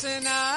Krishna,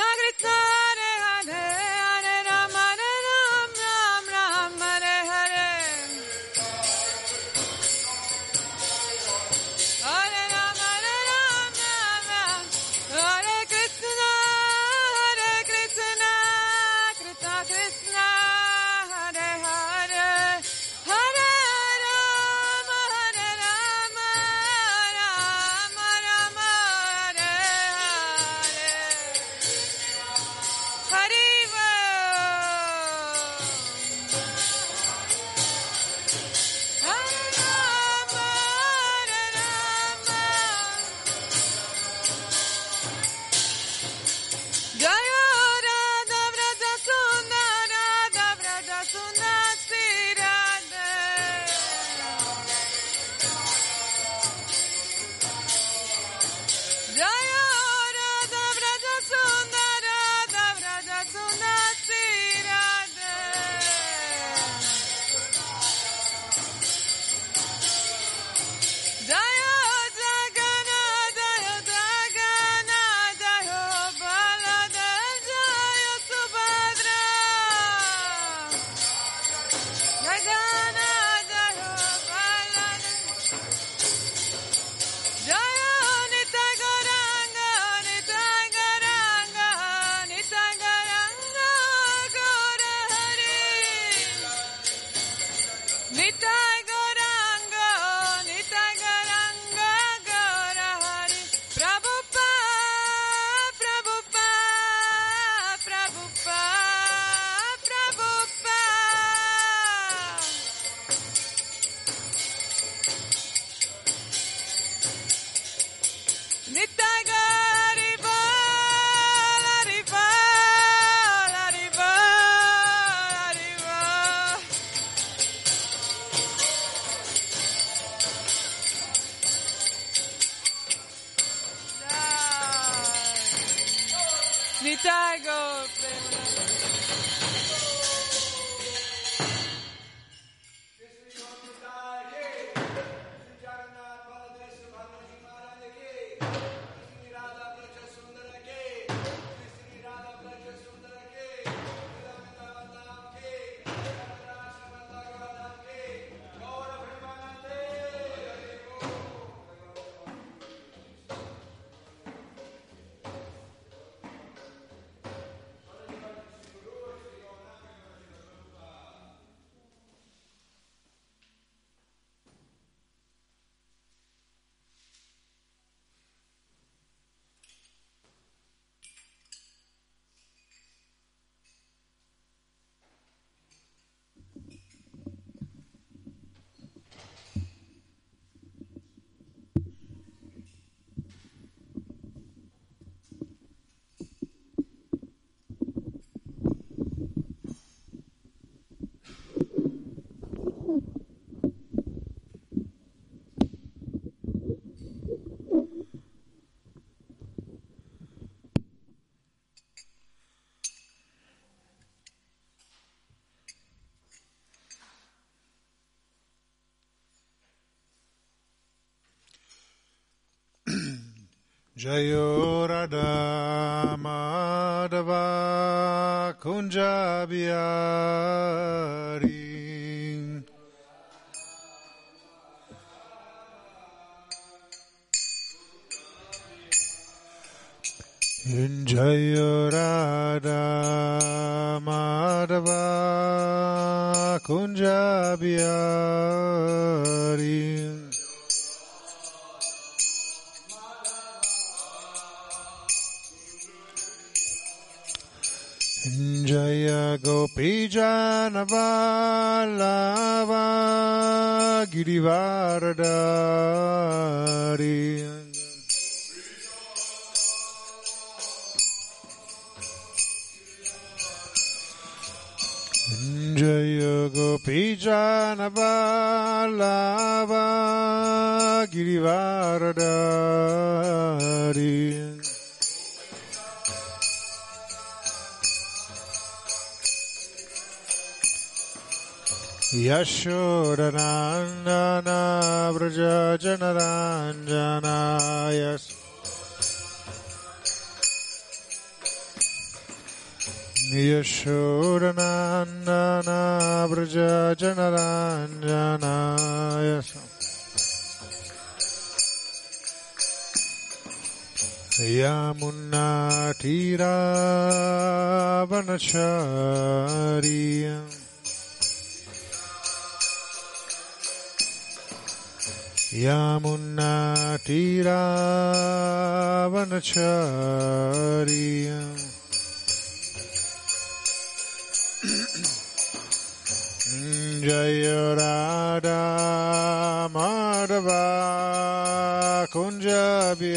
Krishna, Krishna Krishna, Hare Hare, Hare Jayo Radha Madhava Kunja Bihari शूरनान्दनव्रजनराञ्जनाय यशूरनान्दनव्रजनराञ्जनाय यामुन्नाटीरावनचारियम् Yamuna Yamunatiravanachari hmm, Jayarada Madhava Kunjabiyari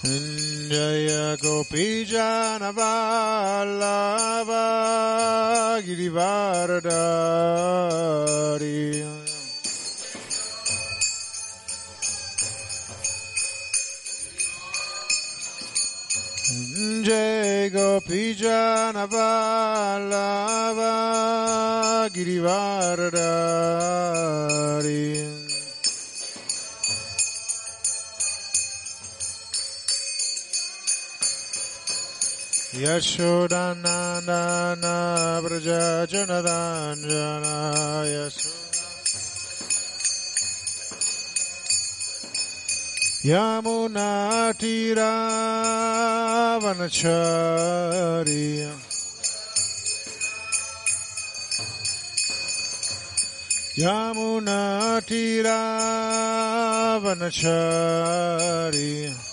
Jayarada hmm, Jaya Radha Madhava Kunja Bihari Jaya Gopi Janavallava Girivaradari Jai Gopi Janavallava Girivaradari Yashodanandan व्रजजनदाञ्जन यशो यमुनाटिरावनचरि यमुनाटिरावनचरि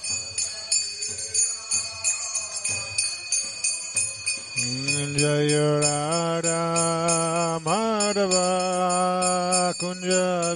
Vanacharya Yamuna Tira Vanacharya Jaya Radha Madhava Kunja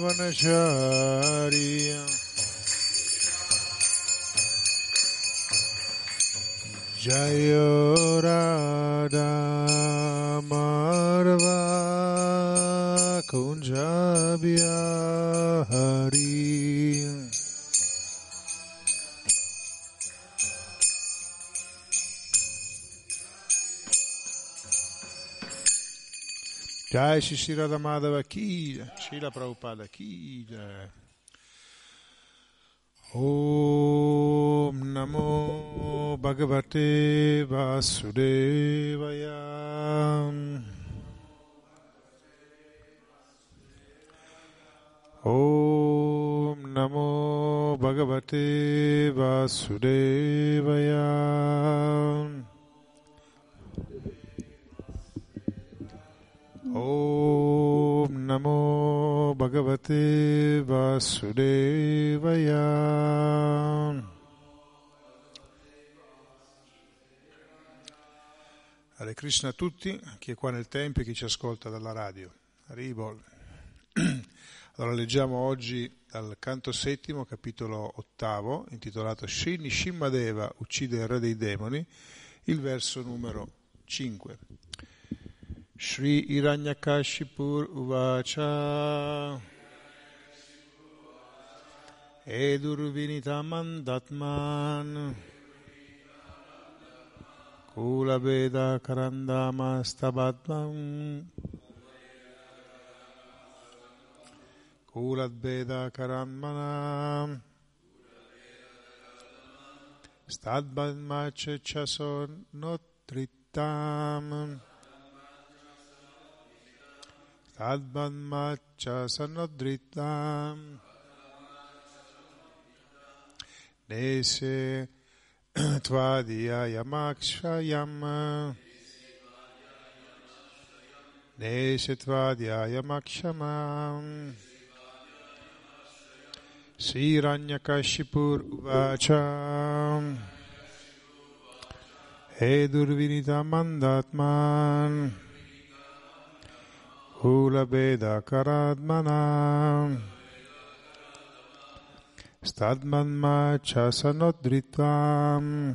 Vanashariya Jayo Radha Madhava Kunjabya Hari Jai Shri Radha Madhava Ki Shila Prabhupada Ki Jai Om Namo Bhagavate Vasudevaya. Om Namo Bhagavate Vasudevaya Om Namo Bhagavate Vasudevaya Hare Krishna a tutti, chi è qua nel Tempio e chi ci ascolta dalla radio. Haribol. Allora leggiamo oggi dal canto settimo, capitolo ottavo, intitolato Sri Nishimadeva uccide il re dei demoni, il verso numero 5. Shri Iranyakashipur Uvacha. Edurvinitamandatman Kula Veda Karandama Stabhatman Kulat Veda Karanmanam Stadbadmacha Chason Notritam Tadbanmacha sanodritam Nese tvadhyayamakshyam Nese tvadhyayamaksham Sriranyakashipur uvacha He durvinita mandatman Hula Veda Karadmana. Stadmanma Chasanodritvam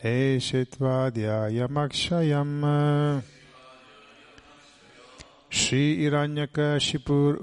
Neshitvadhyayamakszayam Shri Iranyakashipur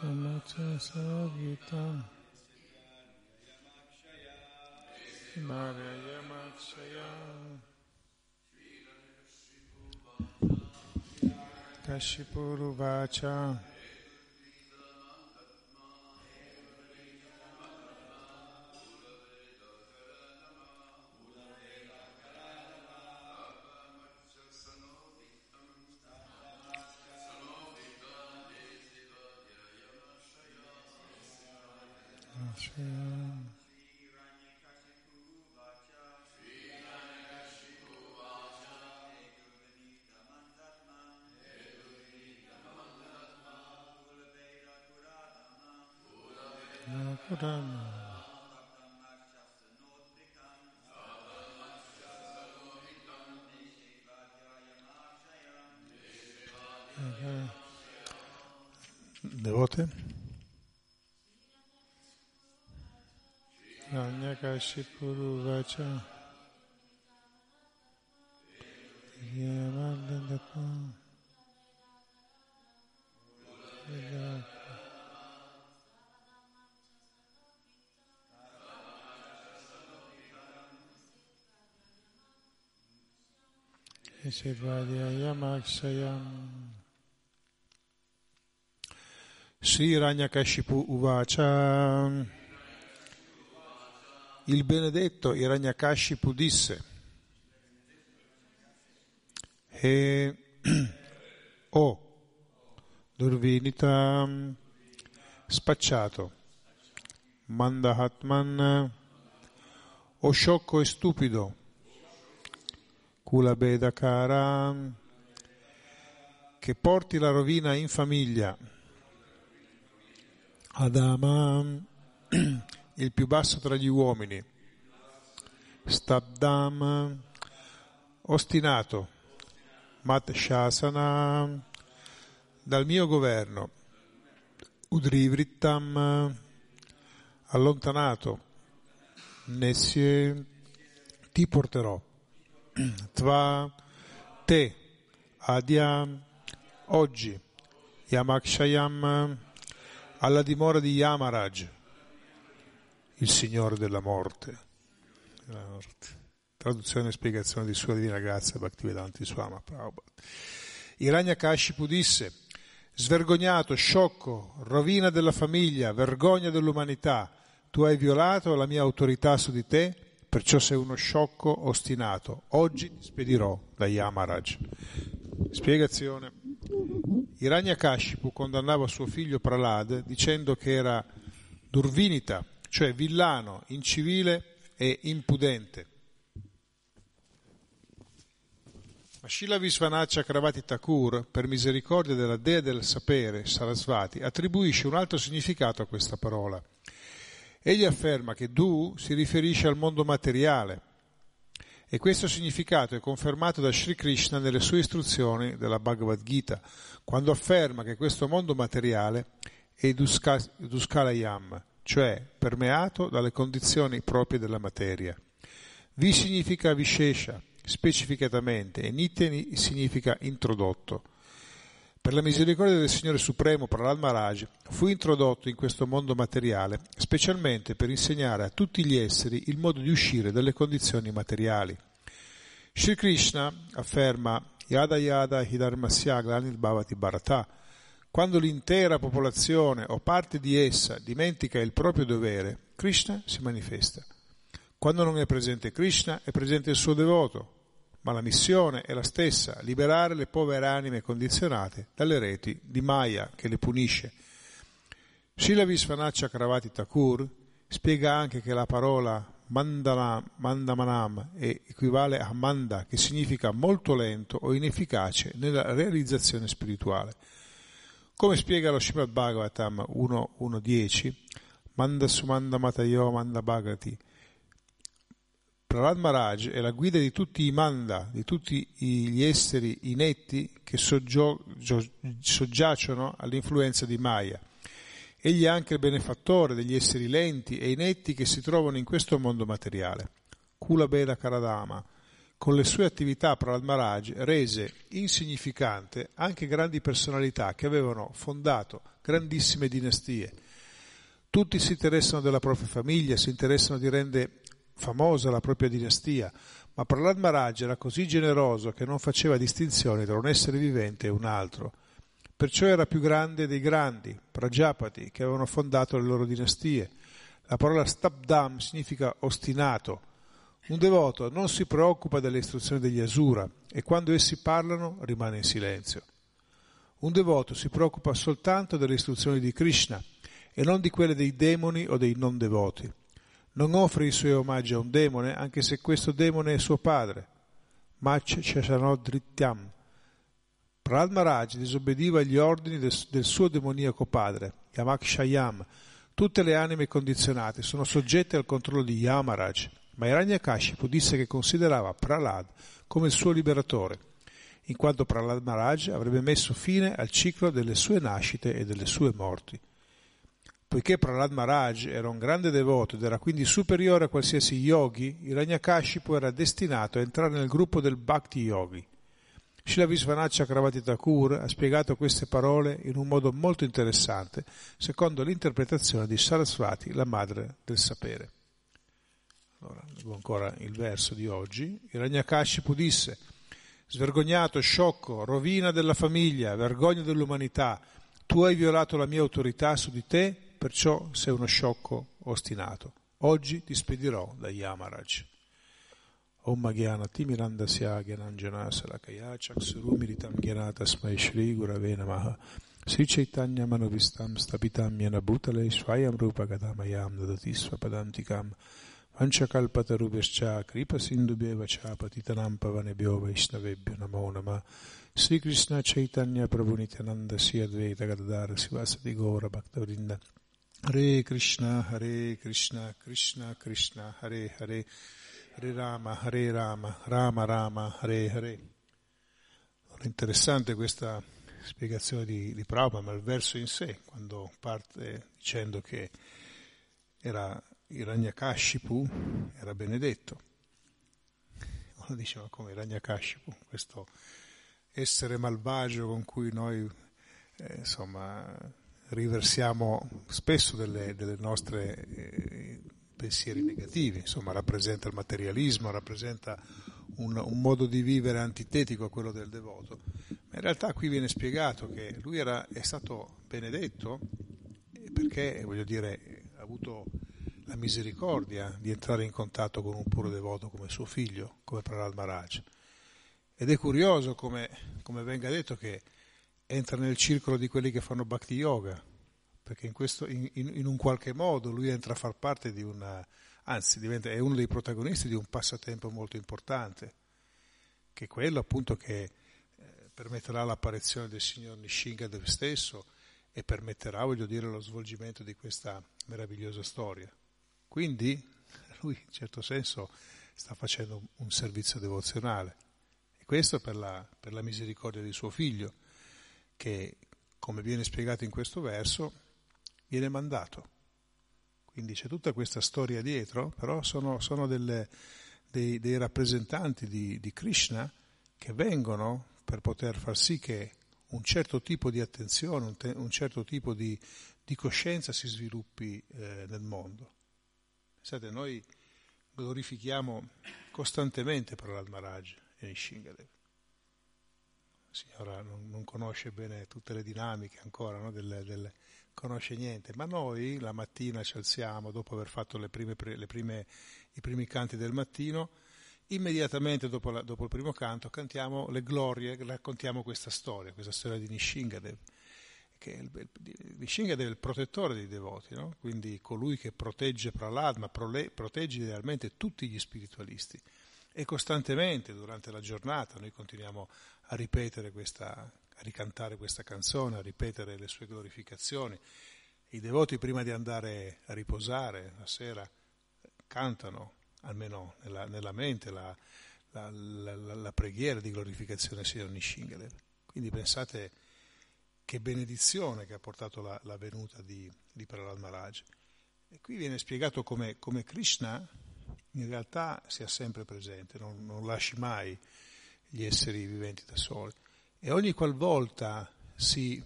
Karadana Sadammace Chasanodrittam Neshitvadhyayamakszayam Shri Buddha. Devote. Ranyakashipuru Vacha Yamadandapa Yamaksayam. Sri Ranyakashipu Uvacha Il benedetto Iranyakashipu disse E oh Durvinita spacciato Mandahatman o sciocco e stupido Kula Bedakara che porti la rovina in famiglia Adama, il più basso tra gli uomini, Stabdam, ostinato, Mat Shasana, dal mio governo, Udrivrittam, allontanato, Nessie, ti porterò, Tva, te, Adya, oggi, Yamakshayam, alla dimora di Yamaraj, il Signore della morte. Della morte. Traduzione e spiegazione di Sua Divina Grazia Bhaktivedanta Swama Prabhupada. Hiranyakashipu disse, svergognato, sciocco, rovina della famiglia, vergogna dell'umanità, tu hai violato la mia autorità su di te, perciò sei uno sciocco ostinato. Oggi ti spedirò da Yamaraj. Spiegazione. Hiranyakashipu condannava suo figlio Pralad dicendo che era durvinita, cioè villano, incivile e impudente. Ma Shila Visvanacha Kravati Thakur, per misericordia della dea del sapere, Sarasvati, attribuisce un altro significato a questa parola. Egli afferma che Du si riferisce al mondo materiale, e questo significato è confermato da Sri Krishna nelle sue istruzioni della Bhagavad Gita, quando afferma che questo mondo materiale è Duskalayam, cioè permeato dalle condizioni proprie della materia. Vi significa Vishesha, specificatamente, e Nitya significa introdotto. Per la misericordia del Signore Supremo, Prahlad Maharaj, fu introdotto in questo mondo materiale, specialmente per insegnare a tutti gli esseri il modo di uscire dalle condizioni materiali. Sri Krishna afferma Yada Yada Hidharmasya Glanil Bhavati Bharata quando l'intera popolazione o parte di essa dimentica il proprio dovere, Krishna si manifesta. Quando non è presente Krishna, è presente il suo devoto, ma la missione è la stessa, liberare le povere anime condizionate dalle reti di Maya che le punisce. Srila Visvanaccia Kravati Thakur spiega anche che la parola mandana, mandamanam equivale a manda, che significa molto lento o inefficace nella realizzazione spirituale. Come spiega lo Srimad Bhagavatam 1.1.10, manda sumanda matayo manda bhagati, Prahlad Maharaj è la guida di tutti i manda, di tutti gli esseri inetti che soggio, soggiacciono all'influenza di Maya. Egli è anche il benefattore degli esseri lenti e inetti che si trovano in questo mondo materiale. Kula Bela Karadama, con le sue attività Prahlad Maharaj, rese insignificante anche grandi personalità che avevano fondato grandissime dinastie. Tutti si interessano della propria famiglia, si interessano di rendere famosa la propria dinastia, ma Prahlad Maharaj era così generoso che non faceva distinzioni tra un essere vivente e un altro. Perciò era più grande dei grandi, Prajapati, che avevano fondato le loro dinastie. La parola Stabdam significa ostinato. Un devoto non si preoccupa delle istruzioni degli Asura e quando essi parlano rimane in silenzio. Un devoto si preoccupa soltanto delle istruzioni di Krishna e non di quelle dei demoni o dei non devoti non offre i suoi omaggi a un demone, anche se questo demone è suo padre. Mach Shashanod Drityam. Prahlad Maharaj disobbediva agli ordini del, del suo demoniaco padre, Yamak Shayam, Tutte le anime condizionate sono soggette al controllo di Yamaraj, ma Hiranyakashipu disse che considerava Prahlad come il suo liberatore, in quanto Prahlad Maharaj avrebbe messo fine al ciclo delle sue nascite e delle sue morti. Poiché Prahlad Maharaj era un grande devoto ed era quindi superiore a qualsiasi yogi, Hiranyakashipu era destinato a entrare nel gruppo del Bhakti Yogi. Srila Visvanath Chakravarti Thakur ha spiegato queste parole in un modo molto interessante, secondo l'interpretazione di Sarasvati, la madre del sapere. Allora, leggo ancora il verso di oggi. Hiranyakashipu disse, svergognato, sciocco, rovina della famiglia, vergogna dell'umanità, tu hai violato la mia autorità su di te perciò sei uno sciocco ostinato. Oggi ti spedirò da Yamaraj. Om Gyana Timiranda Gyananjana Salakaya Chaksurumiritam Gyanata Smai Shri Gurave Namaha Sri Chaitanya Manovistam Stapitam Yana Bhutale Swayam Rupa Gadamayam Dadati Svapadantikam Vanchakalpatarubhascha Kripa Sindubheva Cha Patitanam Pavanebhyo Vaishnavebhyo Namo Nama Sri Krishna Chaitanya Prabhu Nityananda Sri Advaita Gadadara Sivasati Gora Bhaktavrinda Hare Krishna, Hare Krishna, Krishna Krishna, Hare Hare, Hare Rama, Hare Rama, Rama Rama, Hare Hare. Interessante questa spiegazione di, di Prabhupada, ma il verso in sé, quando parte dicendo che era Hiranyakashipu, era benedetto. Uno dice, ma come Hiranyakashipu, questo essere malvagio con cui noi, eh, insomma, riversiamo spesso delle, delle nostre eh, pensieri negativi, insomma rappresenta il materialismo, rappresenta un, un, modo di vivere antitetico a quello del devoto. Ma in realtà qui viene spiegato che lui era, è stato benedetto perché, voglio dire, ha avuto la misericordia di entrare in contatto con un puro devoto come suo figlio, come Prahlad Maharaj. Ed è curioso come, come venga detto che entra nel circolo di quelli che fanno bhakti yoga, perché in, questo, in, in, un qualche modo lui entra a far parte di una, anzi diventa, è uno dei protagonisti di un passatempo molto importante, che è quello appunto che eh, permetterà l'apparizione del signor Nishingadev stesso e permetterà, voglio dire, lo svolgimento di questa meravigliosa storia. Quindi lui in certo senso sta facendo un servizio devozionale e questo per la, per la misericordia di suo figlio che, come viene spiegato in questo verso, viene mandato. Quindi c'è tutta questa storia dietro, però sono, sono delle, dei, dei, rappresentanti di, di, Krishna che vengono per poter far sì che un certo tipo di attenzione, un, te, un certo tipo di, di, coscienza si sviluppi eh, nel mondo. Pensate, noi glorifichiamo costantemente per l'Almaraj e Nishingadev signora non, non, conosce bene tutte le dinamiche ancora, no? delle, delle, conosce niente, ma noi la mattina ci alziamo dopo aver fatto le prime, le prime, i primi canti del mattino, immediatamente dopo, la, dopo, il primo canto cantiamo le glorie, raccontiamo questa storia, questa storia di Nishingadev, che è il, Nishingadev è il protettore dei devoti, no? quindi colui che protegge Prahlad, ma protegge idealmente tutti gli spiritualisti. E costantemente durante la giornata noi continuiamo a ripetere questa, a ricantare questa canzone, a ripetere le sue glorificazioni. I devoti prima di andare a riposare la sera cantano, almeno nella, nella mente, la, la, la, la, preghiera di glorificazione al Signore Nishingadev. Quindi pensate che benedizione che ha portato la, venuta di, di Prahlad Maharaj. E qui viene spiegato come, come Krishna in realtà sia sempre presente, non, non lasci mai gli esseri viventi da soli. E ogni qualvolta si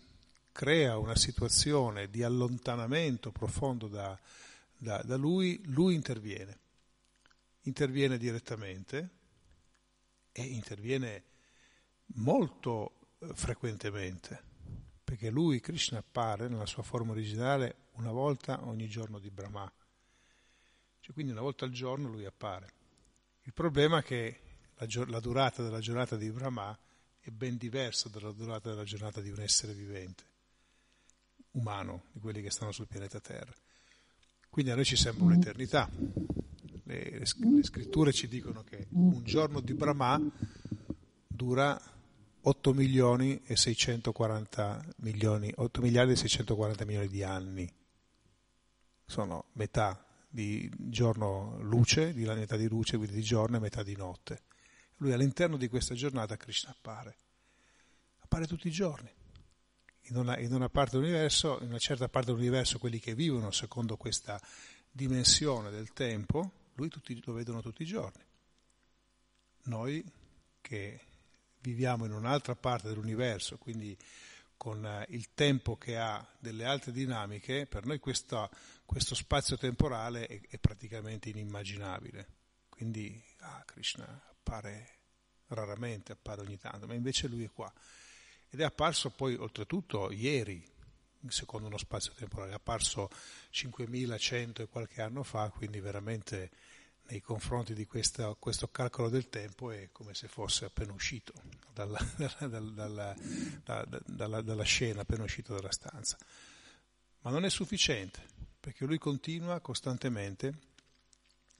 crea una situazione di allontanamento profondo da, da, da lui, lui interviene. Interviene direttamente e interviene molto eh, frequentemente, perché lui, Krishna, appare nella sua forma originale una volta ogni giorno di Brahma. Cioè, quindi una volta al giorno lui appare. Il problema è che la, la durata della giornata di Brahma è ben diversa dalla durata della giornata di un essere vivente, umano, di quelli che stanno sul pianeta Terra. Quindi a noi ci sembra un'eternità. Le, le, le scritture ci dicono che un giorno di Brahma dura 8 milioni e 640 milioni, 8 miliardi e 640 milioni di anni. sono metà di giorno luce, di la metà di luce, quindi di giorno e metà di notte. Lui all'interno di questa giornata Krishna appare, appare tutti i giorni. In una, in una parte dell'universo, in una certa parte dell'universo, quelli che vivono secondo questa dimensione del tempo, lui tutti, lo vedono tutti i giorni. Noi che viviamo in un'altra parte dell'universo, quindi con eh, il tempo che ha delle altre dinamiche, per noi questa, questo spazio temporale è, è, praticamente inimmaginabile. Quindi ah, Krishna appare raramente, appare ogni tanto, ma invece lui è qua. Ed è apparso poi oltretutto ieri, secondo uno spazio temporale, è apparso 5100 e qualche anno fa, quindi veramente nei confronti di questa, questo calcolo del tempo è come se fosse appena uscito dalla, dalla, dalla, dalla, scena, appena uscito dalla stanza. Ma non è sufficiente, perché lui continua costantemente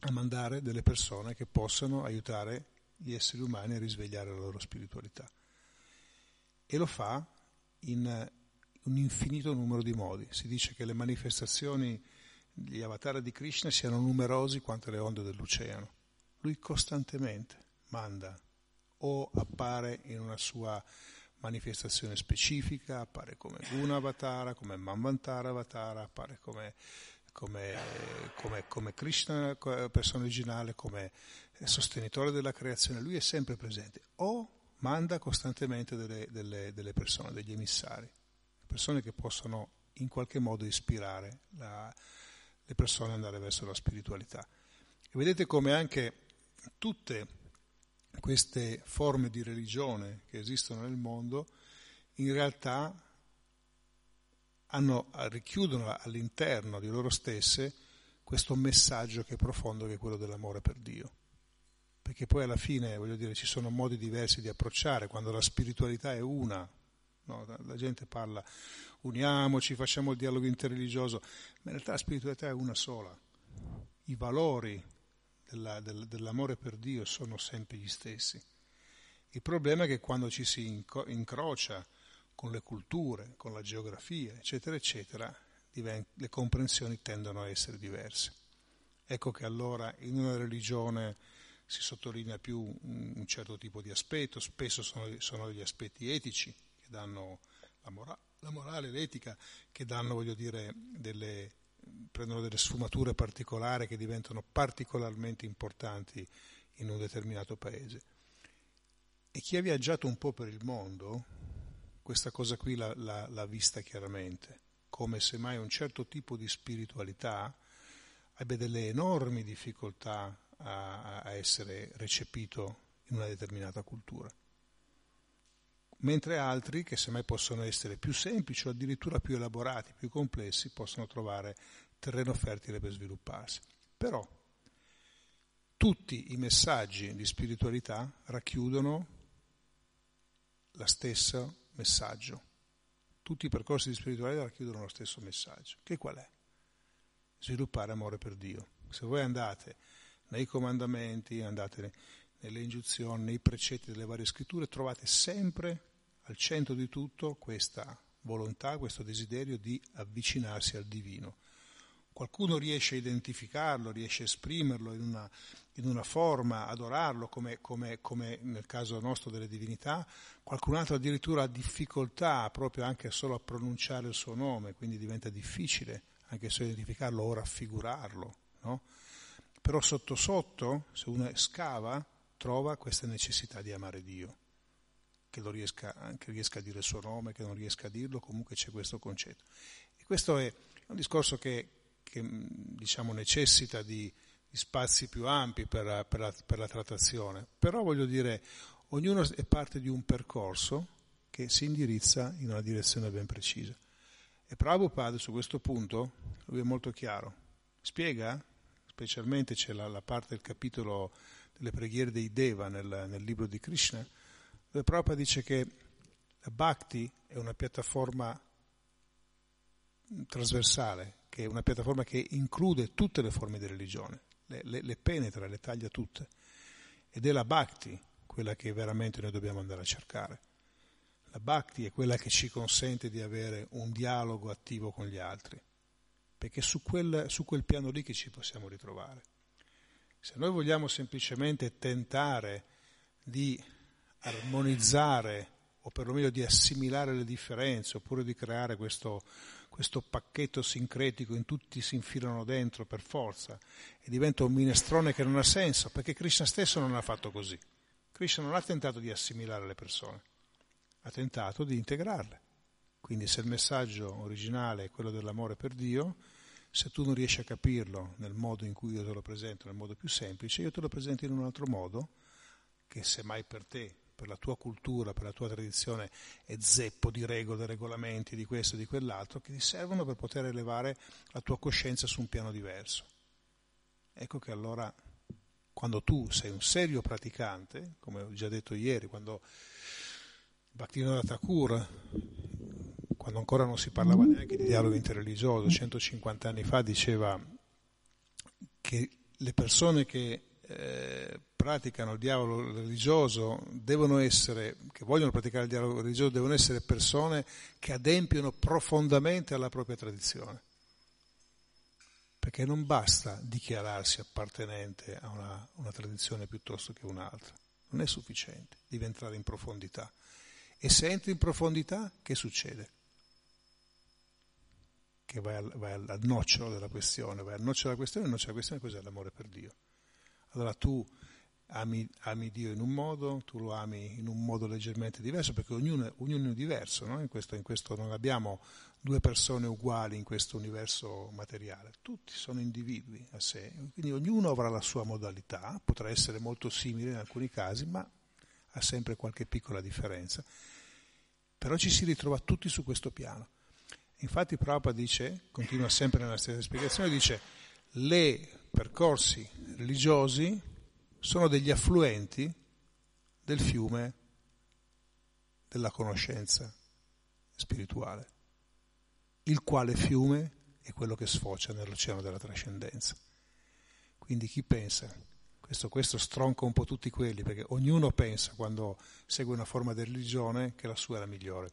a mandare delle persone che possano aiutare gli esseri umani a risvegliare la loro spiritualità. E lo fa in un infinito numero di modi. Si dice che le manifestazioni gli avatar di Krishna siano numerosi quanto le onde dell'oceano. Lui costantemente manda o appare in una sua manifestazione specifica, appare come Guna Avatara, come Mamvantara Avatara, appare come, come, come, come Krishna, persona originale, come sostenitore della creazione. Lui è sempre presente o manda costantemente delle, delle, delle persone, degli emissari, persone che possono in qualche modo ispirare la, le persone ad andare verso la spiritualità. E vedete come anche tutte queste forme di religione che esistono nel mondo in realtà hanno, richiudono all'interno di loro stesse questo messaggio che è profondo, che è quello dell'amore per Dio. Perché poi alla fine, voglio dire, ci sono modi diversi di approcciare, quando la spiritualità è una, no? la gente parla uniamoci, facciamo il dialogo interreligioso, ma in realtà la spiritualità è una sola. I valori della, del, dell'amore per Dio sono sempre gli stessi. Il problema è che quando ci si incrocia con le culture, con la geografia, eccetera, eccetera, le comprensioni tendono a essere diverse. Ecco che allora in una religione si sottolinea più un, certo tipo di aspetto, spesso sono, sono degli aspetti etici danno la, mora- la morale, l'etica, che danno, voglio dire, delle, prendono delle sfumature particolari che diventano particolarmente importanti in un determinato paese. E chi ha viaggiato un po' per il mondo, questa cosa qui l'ha, l'ha, l'ha vista chiaramente, come se mai un certo tipo di spiritualità abbia delle enormi difficoltà a, a essere recepito in una determinata cultura mentre altri, che semmai possono essere più semplici o addirittura più elaborati, più complessi, possono trovare terreno fertile per svilupparsi. Però tutti i messaggi di spiritualità racchiudono lo stesso messaggio. Tutti i percorsi di spiritualità racchiudono lo stesso messaggio. Che qual è? Sviluppare amore per Dio. Se voi andate nei comandamenti, andate nelle ingiunzioni, nei precetti delle varie scritture, trovate sempre al centro di tutto questa volontà, questo desiderio di avvicinarsi al divino. Qualcuno riesce a identificarlo, riesce a esprimerlo in una, in una forma, adorarlo come, come, come, nel caso nostro delle divinità, qualcun altro addirittura ha difficoltà proprio anche solo a pronunciare il suo nome, quindi diventa difficile anche solo identificarlo o raffigurarlo. No? Però sotto sotto, se uno scava, trova questa necessità di amare Dio, che, riesca, che riesca a dire il suo nome, che non riesca a dirlo, comunque c'è questo concetto. E questo è un discorso che, che diciamo, necessita di, di, spazi più ampi per, per, la, per la trattazione, però voglio dire, ognuno è parte di un percorso che si indirizza in una direzione ben precisa. E Prabhupada su questo punto, lui è molto chiaro, spiega, specialmente c'è la, la parte del capitolo delle preghiere dei Deva nel, nel libro di Krishna, dove Prabhupada dice che la Bhakti è una piattaforma trasversale, che è una piattaforma che include tutte le forme di religione, le, le, le penetra, le taglia tutte. Ed è la Bhakti quella che veramente noi dobbiamo andare a cercare. La Bhakti è quella che ci consente di avere un dialogo attivo con gli altri perché è su quel, su quel piano lì che ci possiamo ritrovare. Se noi vogliamo semplicemente tentare di armonizzare o perlomeno di assimilare le differenze oppure di creare questo, questo pacchetto sincretico in tutti si infilano dentro per forza e diventa un minestrone che non ha senso perché Krishna stesso non ha fatto così. Krishna non ha tentato di assimilare le persone, ha tentato di integrarle. Quindi se il messaggio originale è quello dell'amore per Dio, se tu non riesci a capirlo nel modo in cui io te lo presento, nel modo più semplice, io te lo presento in un altro modo, che semmai per te, per la tua cultura, per la tua tradizione, è zeppo di regole, regolamenti, di questo e di quell'altro, che ti servono per poter elevare la tua coscienza su un piano diverso. Ecco che allora, quando tu sei un serio praticante, come ho già detto ieri, quando Bhaktivinoda Thakur quando ancora non si parlava neanche di dialogo interreligioso, 150 anni fa diceva che le persone che eh, praticano il dialogo religioso devono essere, che vogliono praticare il dialogo religioso, devono essere persone che adempiono profondamente alla propria tradizione. Perché non basta dichiararsi appartenente a una, una tradizione piuttosto che un'altra, non è sufficiente, devi entrare in profondità. E se entri in profondità, che succede? Che vai al, vai al, nocciolo della questione, vai al nocciolo della questione, il nocciolo della questione cos'è l'amore per Dio. Allora tu ami, ami, Dio in un modo, tu lo ami in un modo leggermente diverso, perché ognuno, ognuno è diverso, no? in, questo, in questo non abbiamo due persone uguali in questo universo materiale, tutti sono individui a sé, quindi ognuno avrà la sua modalità, potrà essere molto simile in alcuni casi, ma ha sempre qualche piccola differenza. Però ci si ritrova tutti su questo piano. Infatti Prabhupada dice, continua sempre nella stessa spiegazione, dice le percorsi religiosi sono degli affluenti del fiume della conoscenza spirituale, il quale fiume è quello che sfocia nell'oceano della trascendenza. Quindi chi pensa, questo, questo stronca un po' tutti quelli, perché ognuno pensa quando segue una forma di religione che la sua è la migliore.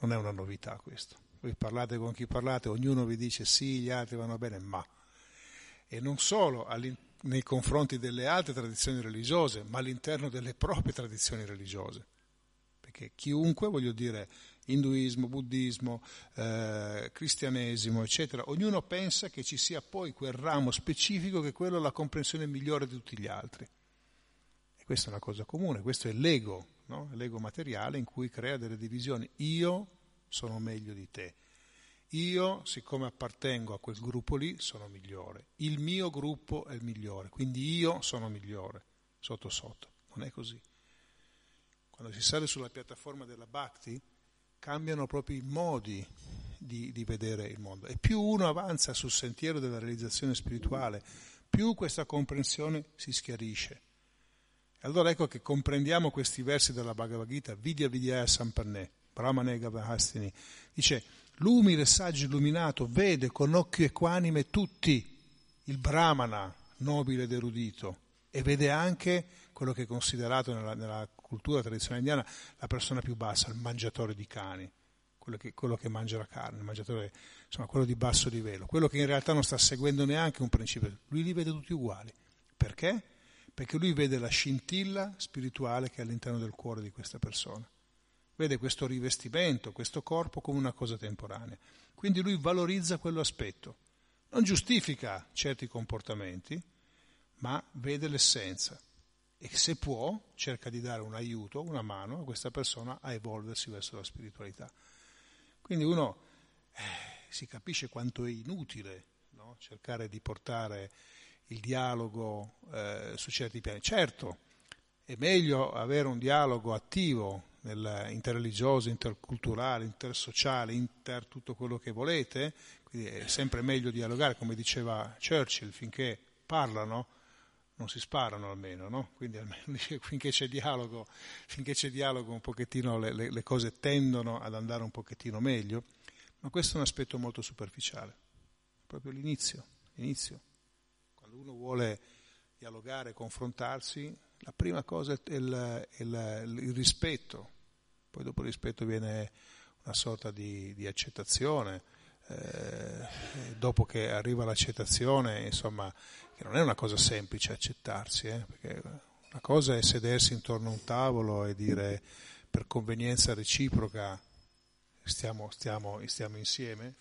Non è una novità questo. Voi parlate con chi parlate, ognuno vi dice sì, gli altri vanno bene, ma. E non solo nei confronti delle altre tradizioni religiose, ma all'interno delle proprie tradizioni religiose. Perché chiunque, voglio dire, induismo, buddismo, eh, cristianesimo, eccetera, ognuno pensa che ci sia poi quel ramo specifico che è quello la comprensione migliore di tutti gli altri. E questa è una cosa comune, questo è l'ego, no? l'ego materiale in cui crea delle divisioni. Io sono meglio di te. Io, siccome appartengo a quel gruppo lì, sono migliore. Il mio gruppo è il migliore, quindi io sono migliore, sotto sotto. Non è così. Quando si sale sulla piattaforma della Bhakti, cambiano proprio i modi di, di vedere il mondo. E più uno avanza sul sentiero della realizzazione spirituale, più questa comprensione si schiarisce. Allora ecco che comprendiamo questi versi della Bhagavad Gita, Vidya Vidyaya Sampanne, Brahmanega Vahastini, dice l'umile saggio illuminato vede con occhio equanime tutti, il Brahmana, nobile ed erudito, e vede anche quello che è considerato nella, nella cultura tradizionale indiana la persona più bassa, il mangiatore di cani, quello che, quello che mangia la carne, il mangiatore, insomma, quello di basso livello, quello che in realtà non sta seguendo neanche un principio, lui li vede tutti uguali. Perché? Perché lui vede la scintilla spirituale che è all'interno del cuore di questa persona. Vede questo rivestimento, questo corpo come una cosa temporanea. Quindi lui valorizza quell'aspetto. Non giustifica certi comportamenti, ma vede l'essenza. E se può, cerca di dare un aiuto, una mano a questa persona a evolversi verso la spiritualità. Quindi uno eh, si capisce quanto è inutile no? cercare di portare il dialogo eh, su certi piani. Certo, è meglio avere un dialogo attivo interreligioso, interculturale, intersociale, inter tutto quello che volete, quindi è sempre meglio dialogare, come diceva Churchill, finché parlano non si sparano almeno, no? Quindi almeno finché c'è dialogo, finché c'è dialogo un pochettino le, le, le cose tendono ad andare un pochettino meglio, ma questo è un aspetto molto superficiale, proprio l'inizio, l'inizio quando uno vuole dialogare, confrontarsi, la prima cosa è il, il, il rispetto, poi dopo il rispetto viene una sorta di, di accettazione, eh, dopo che arriva l'accettazione, insomma, che non è una cosa semplice accettarsi, eh, perché una cosa è sedersi intorno a un tavolo e dire per convenienza reciproca stiamo, stiamo, stiamo insieme.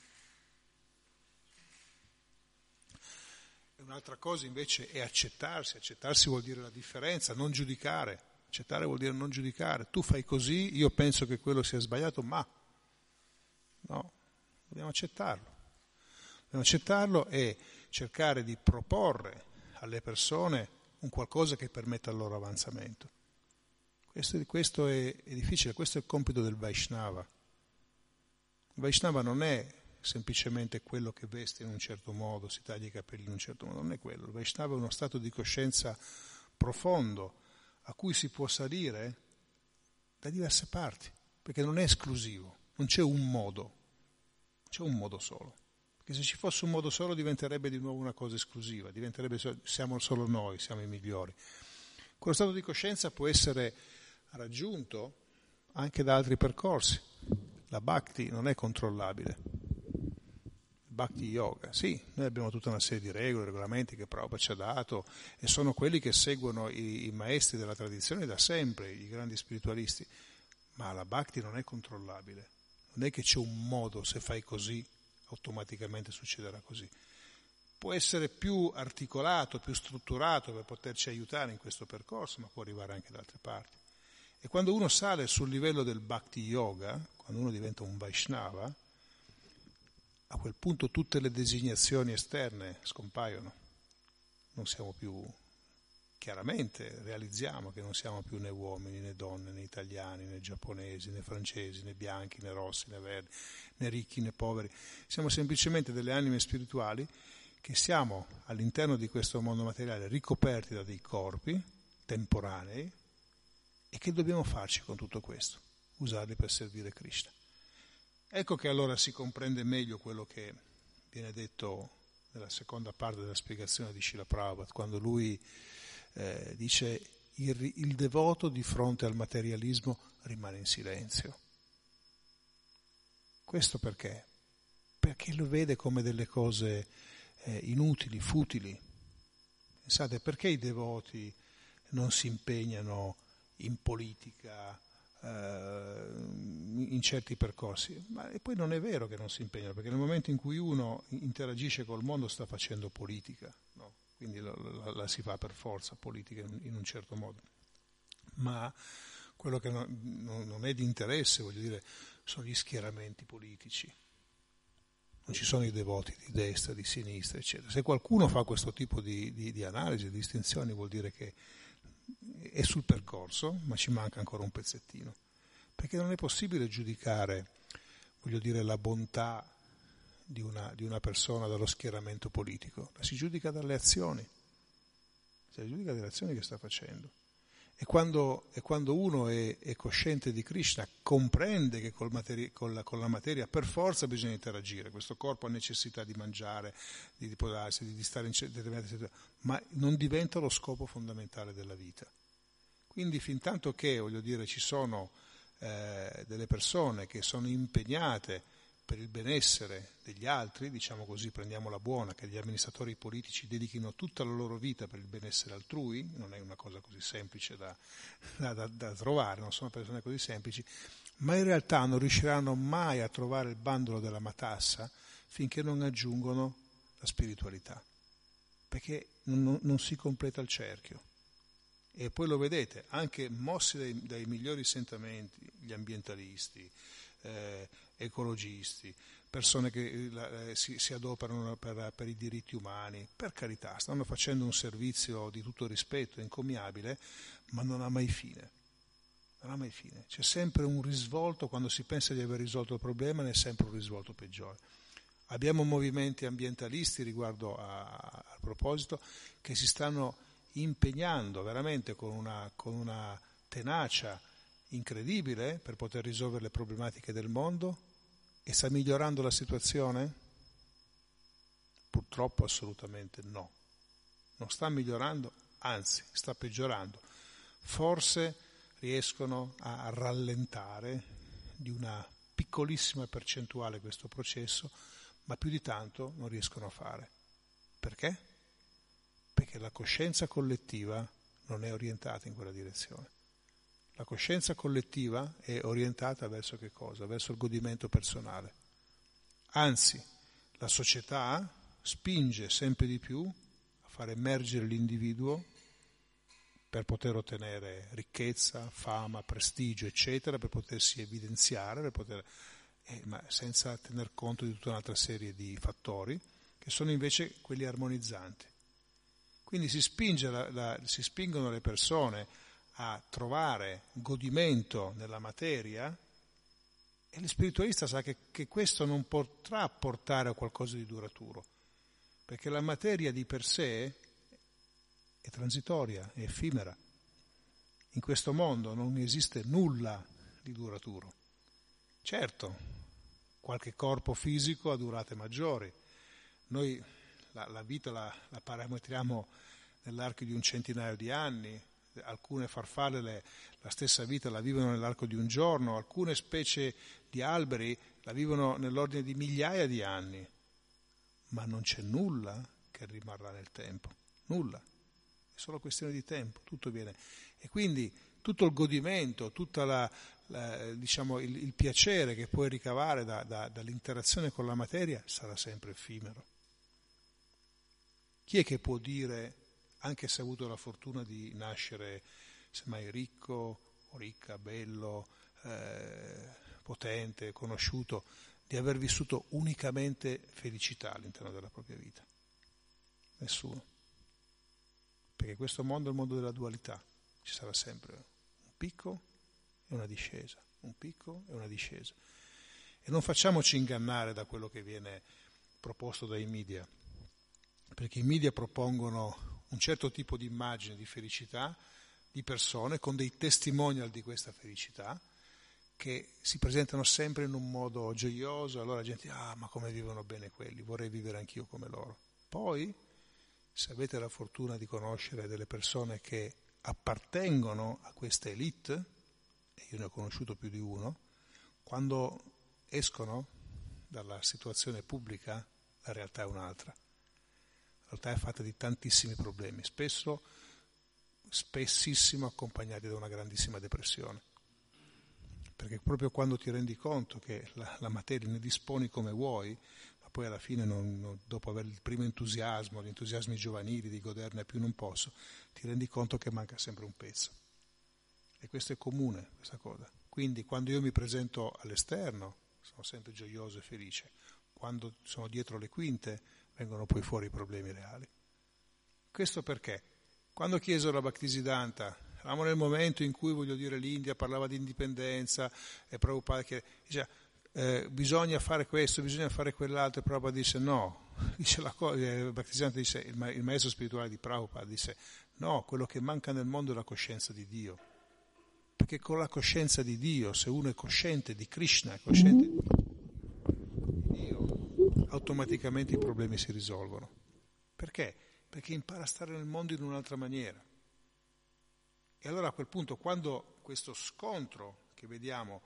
Un'altra cosa invece è accettarsi, accettarsi vuol dire la differenza, non giudicare, accettare vuol dire non giudicare, tu fai così, io penso che quello sia sbagliato, ma no, dobbiamo accettarlo, dobbiamo accettarlo e cercare di proporre alle persone un qualcosa che permetta il loro avanzamento. Questo, questo è, è, difficile, questo è il compito del Vaishnava. Il Vaishnava non è semplicemente quello che veste in un certo modo, si taglia i capelli in un certo modo, non è quello. Il Vaishnava è uno stato di coscienza profondo a cui si può salire da diverse parti, perché non è esclusivo, non c'è un modo, c'è un modo solo. Perché se ci fosse un modo solo diventerebbe di nuovo una cosa esclusiva, diventerebbe siamo solo noi, siamo i migliori. Quello stato di coscienza può essere raggiunto anche da altri percorsi. La bhakti non è controllabile. Bhakti Yoga, sì, noi abbiamo tutta una serie di regole, regolamenti che Prabhupada ci ha dato e sono quelli che seguono i, i maestri della tradizione da sempre, i grandi spiritualisti, ma la Bhakti non è controllabile, non è che c'è un modo, se fai così automaticamente succederà così. Può essere più articolato, più strutturato per poterci aiutare in questo percorso, ma può arrivare anche da altre parti. E quando uno sale sul livello del bhakti yoga, quando uno diventa un Vaishnava, a quel punto tutte le designazioni esterne scompaiono. Non siamo più chiaramente realizziamo che non siamo più né uomini né donne, né italiani, né giapponesi, né francesi, né bianchi, né rossi, né verdi, né ricchi né poveri. Siamo semplicemente delle anime spirituali che siamo all'interno di questo mondo materiale ricoperti da dei corpi temporanei e che dobbiamo farci con tutto questo, usarli per servire Krishna. Ecco che allora si comprende meglio quello che viene detto nella seconda parte della spiegazione di Shila Prabhupada, quando lui eh, dice il, il devoto di fronte al materialismo rimane in silenzio. Questo perché? Perché lo vede come delle cose eh, inutili, futili. Pensate, perché i devoti non si impegnano in politica, in certi percorsi? Ma poi non è vero che non si impegnano, perché nel momento in cui uno interagisce col mondo sta facendo politica. No? quindi la, la, la, si fa per forza politica in, in un certo modo. Ma quello che non, non, è di interesse, voglio dire, sono gli schieramenti politici. Non ci sono i devoti di destra, di sinistra, eccetera. Se qualcuno fa questo tipo di, di, di analisi, di distinzioni, vuol dire che è sul percorso, ma ci manca ancora un pezzettino. Perché non è possibile giudicare, voglio dire, la bontà di una, di una persona dallo schieramento politico, la si giudica dalle azioni, si giudica dalle azioni che sta facendo. E quando, e quando uno è, è, cosciente di Krishna, comprende che materi- con, la, con, la, materia per forza bisogna interagire, questo corpo ha necessità di mangiare, di, podarsi, di, di stare in determinate situazioni, ma non diventa lo scopo fondamentale della vita. Quindi fin tanto che, voglio dire, ci sono eh, delle persone che sono impegnate per il benessere degli altri, diciamo così, prendiamola buona, che gli amministratori politici dedichino tutta la loro vita per il benessere altrui, non è una cosa così semplice da, da, da, da trovare, non sono persone così semplici, ma in realtà non riusciranno mai a trovare il bandolo della matassa finché non aggiungono la spiritualità, perché non, non si completa il cerchio. E poi lo vedete, anche mossi dai, dai migliori sentimenti, gli ambientalisti, eh, ecologisti, persone che eh, si, si, adoperano per, per, i diritti umani, per carità, stanno facendo un servizio di tutto rispetto, encomiabile, ma non ha mai fine. Non ha mai fine. C'è sempre un risvolto, quando si pensa di aver risolto il problema, ne è sempre un risvolto peggiore. Abbiamo movimenti ambientalisti riguardo a, a proposito che si stanno impegnando veramente con una, con una tenacia incredibile per poter risolvere le problematiche del mondo e sta migliorando la situazione? Purtroppo assolutamente no. Non sta migliorando, anzi sta peggiorando. Forse riescono a rallentare di una piccolissima percentuale questo processo, ma più di tanto non riescono a fare. Perché? Perché la coscienza collettiva non è orientata in quella direzione. La coscienza collettiva è orientata verso che cosa? Verso il godimento personale. Anzi, la società spinge sempre di più a far emergere l'individuo per poter ottenere ricchezza, fama, prestigio, eccetera, per potersi evidenziare, per poter, eh, ma senza tener conto di tutta un'altra serie di fattori che sono invece quelli armonizzanti. Quindi si, la, la, si spingono le persone a trovare godimento nella materia e lo spiritualista sa che, che questo non potrà portare a qualcosa di duraturo, perché la materia di per sé è transitoria, è effimera. In questo mondo non esiste nulla di duraturo. Certo, qualche corpo fisico ha durate maggiori. Noi la, la vita la, la, parametriamo nell'arco di un centinaio di anni, alcune farfalle la stessa vita la vivono nell'arco di un giorno, alcune specie di alberi la vivono nell'ordine di migliaia di anni, ma non c'è nulla che rimarrà nel tempo, nulla solo questione di tempo, tutto viene. E quindi tutto il godimento, tutto diciamo, il, il, piacere che puoi ricavare da, da, dall'interazione con la materia sarà sempre effimero. Chi è che può dire, anche se ha avuto la fortuna di nascere semmai ricco o ricca, bello, eh, potente, conosciuto, di aver vissuto unicamente felicità all'interno della propria vita? Nessuno perché questo mondo è il mondo della dualità, ci sarà sempre un picco e una discesa, un picco e una discesa. E non facciamoci ingannare da quello che viene proposto dai media, perché i media propongono un certo tipo di immagine di felicità di persone con dei testimonial di questa felicità che si presentano sempre in un modo gioioso, allora la gente dice, ah ma come vivono bene quelli, vorrei vivere anch'io come loro. Poi se avete la fortuna di conoscere delle persone che appartengono a questa elite, e io ne ho conosciuto più di uno, quando escono dalla situazione pubblica la realtà è un'altra. Realtà è fatta di tantissimi problemi, spesso, spessissimo accompagnati da una grandissima depressione. Perché proprio quando ti rendi conto che la, la materia ne disponi come vuoi, poi alla fine, non, non, dopo avere il primo entusiasmo, gli entusiasmi giovanili di goderne più non posso, ti rendi conto che manca sempre un pezzo. E questo è comune, questa cosa. Quindi quando io mi presento all'esterno sono sempre gioioso e felice, quando sono dietro le quinte vengono poi fuori i problemi reali. Questo perché? Quando chiesero a Bhaktisiddhanta, eravamo nel momento in cui, voglio dire, l'India parlava di indipendenza e Prabhupada che diceva eh, bisogna fare questo, bisogna fare quell'altro, e Prabhupada dice no, dice la cosa, eh, dice, il, il, maestro spirituale di Prabhupada dice no, quello che manca nel mondo è la coscienza di Dio, perché con la coscienza di Dio, se uno è cosciente di Krishna, è cosciente di automaticamente i problemi si risolvono. Perché? Perché impara a stare nel mondo in un'altra maniera. E allora a quel punto, quando questo scontro che vediamo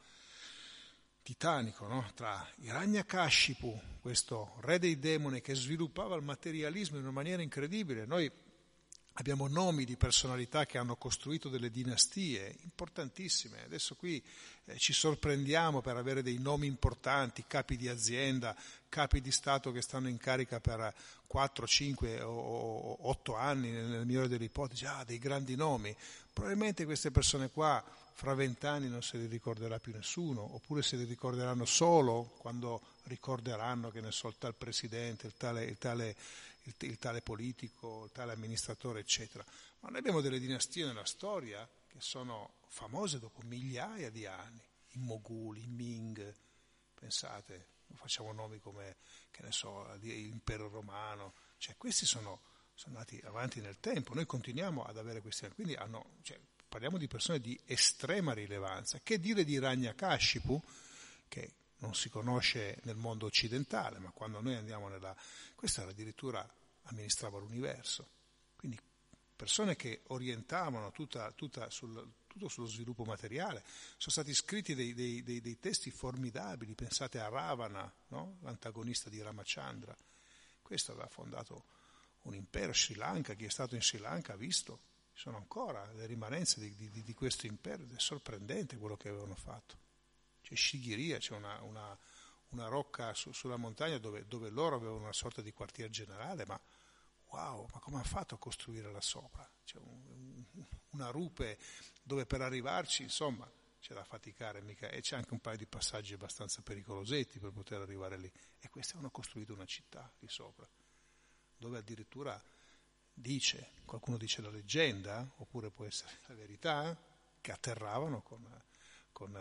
titanico no? tra Hiranyakashipu, questo re dei demoni che sviluppava il materialismo in una maniera incredibile. Noi abbiamo nomi di personalità che hanno costruito delle dinastie importantissime. Adesso qui eh, ci sorprendiamo per avere dei nomi importanti, capi di azienda, capi di Stato che stanno in carica per 4, 5 o 8 anni, nel migliore delle ipotesi, ah, dei grandi nomi. Probabilmente queste persone qua fra vent'anni non se li ricorderà più nessuno, oppure se li ricorderanno solo quando ricorderanno che ne so il tal presidente, il tale, il tale, il, il tale politico, il tale amministratore, eccetera. Ma noi abbiamo delle dinastie nella storia che sono famose dopo migliaia di anni, i Moguli, i Ming, pensate, facciamo nomi come, che ne so, l'impero romano, cioè questi sono, sono andati avanti nel tempo, noi continuiamo ad avere questi, quindi hanno, cioè, parliamo di persone di estrema rilevanza. Che dire di Ranyakashipu, che non si conosce nel mondo occidentale, ma quando noi andiamo nella... questo addirittura amministrava l'universo. Quindi persone che orientavano tutta, tutta sul, tutto sullo sviluppo materiale. Sono stati scritti dei, dei, dei, dei testi formidabili, pensate a Ravana, no? l'antagonista di Ramachandra. Questo aveva fondato un impero Sri Lanka, chi è stato in Sri Lanka ha visto, ci sono ancora le rimanenze di, di, di questo impero, è sorprendente quello che avevano fatto. C'è Shigiria, c'è una, una, una rocca su, sulla montagna dove, dove, loro avevano una sorta di quartier generale, ma wow, ma come hanno fatto a costruire là sopra? C'è un, una rupe dove per arrivarci, insomma, c'è da faticare mica, e c'è anche un paio di passaggi abbastanza pericolosetti per poter arrivare lì. E questi hanno costruito una città lì sopra, dove addirittura dice, qualcuno dice la leggenda, oppure può essere la verità, che atterravano con, con,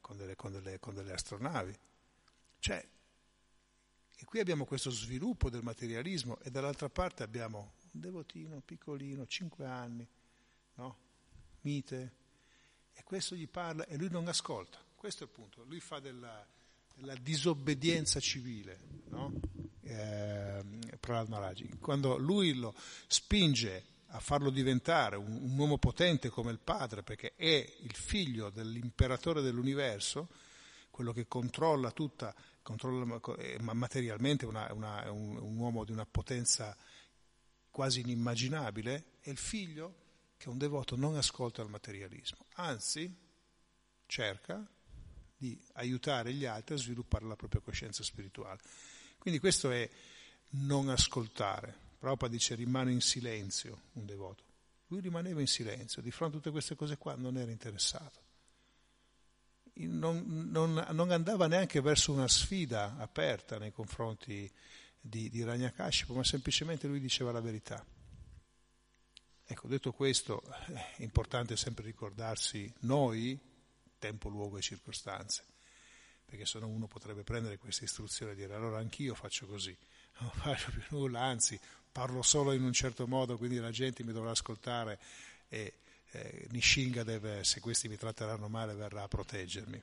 con, delle, delle, con delle astronavi. Cioè, e qui abbiamo questo sviluppo del materialismo e dall'altra parte abbiamo un devotino piccolino, 5 anni, no? mite, e questo gli parla e lui non ascolta. Questo è il punto, lui fa della, della disobbedienza civile, no? eh, Prahlad Maharaj. Quando lui lo spinge a farlo diventare un, un, uomo potente come il padre, perché è il figlio dell'imperatore dell'universo, quello che controlla tutta, controlla materialmente una, una, un, un uomo di una potenza quasi inimmaginabile, è il figlio che un devoto non ascolta il materialismo, anzi cerca di aiutare gli altri a sviluppare la propria coscienza spirituale. Quindi questo è non ascoltare. Prabhupada dice rimane in silenzio un devoto. Lui rimaneva in silenzio, di fronte a tutte queste cose qua non era interessato. Non, non, non andava neanche verso una sfida aperta nei confronti di, di Ragnakashipu, ma semplicemente lui diceva la verità. Ecco, detto questo, è importante sempre ricordarsi noi, tempo, luogo e circostanze, perché se no uno potrebbe prendere questa istruzione e dire allora anch'io faccio così, non faccio più nulla, anzi parlo solo in un certo modo, quindi la gente mi dovrà ascoltare e eh, Nishinga deve, se questi mi tratteranno male, verrà a proteggermi.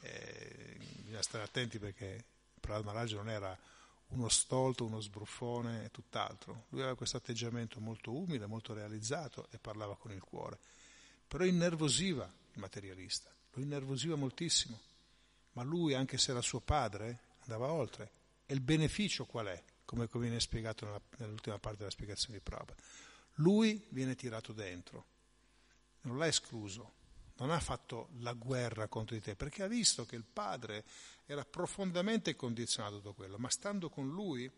Eh, bisogna stare attenti perché Prahlad Maharaj non era uno stolto, uno sbruffone e tutt'altro. Lui aveva questo atteggiamento molto umile, molto realizzato e parlava con il cuore. Però innervosiva il materialista, lo innervosiva moltissimo. Ma lui, anche se era suo padre, andava oltre. E il beneficio qual è? Come viene spiegato nella, nell'ultima parte della spiegazione di Prabhupada. Lui viene tirato dentro, non l'ha escluso, non ha fatto la guerra contro di te, perché ha visto che il padre era profondamente condizionato da quello, ma stando con lui,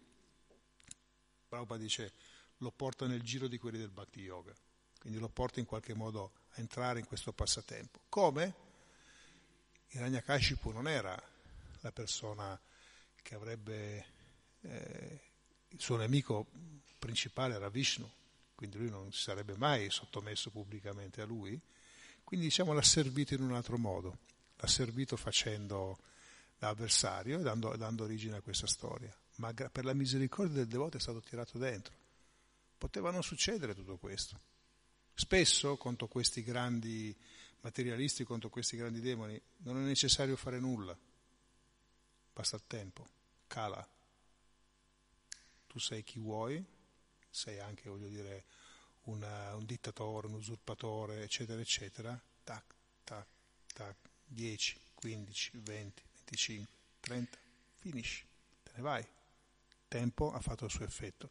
Prabhupada dice, lo porta nel giro di quelli del Bhakti Yoga, quindi lo porta in qualche modo a entrare in questo passatempo. Come? Hiranyakashipu non era la persona che avrebbe, eh, il suo nemico principale era Vishnu, quindi lui non si sarebbe mai sottomesso pubblicamente a lui, quindi diciamo l'ha servito in un altro modo, l'ha servito facendo da avversario e dando, dando origine a questa storia. Ma per la misericordia del devoto è stato tirato dentro. Poteva non succedere tutto questo. Spesso contro questi grandi materialisti, contro questi grandi demoni, non è necessario fare nulla. Basta il tempo. Cala. Tu sei chi vuoi, sei anche, voglio dire, una, un dittatore, un usurpatore, eccetera, eccetera. Tac, tac, tac, 10, 15, 20, 25, 30, finisci, te ne vai. Il tempo ha fatto il suo effetto.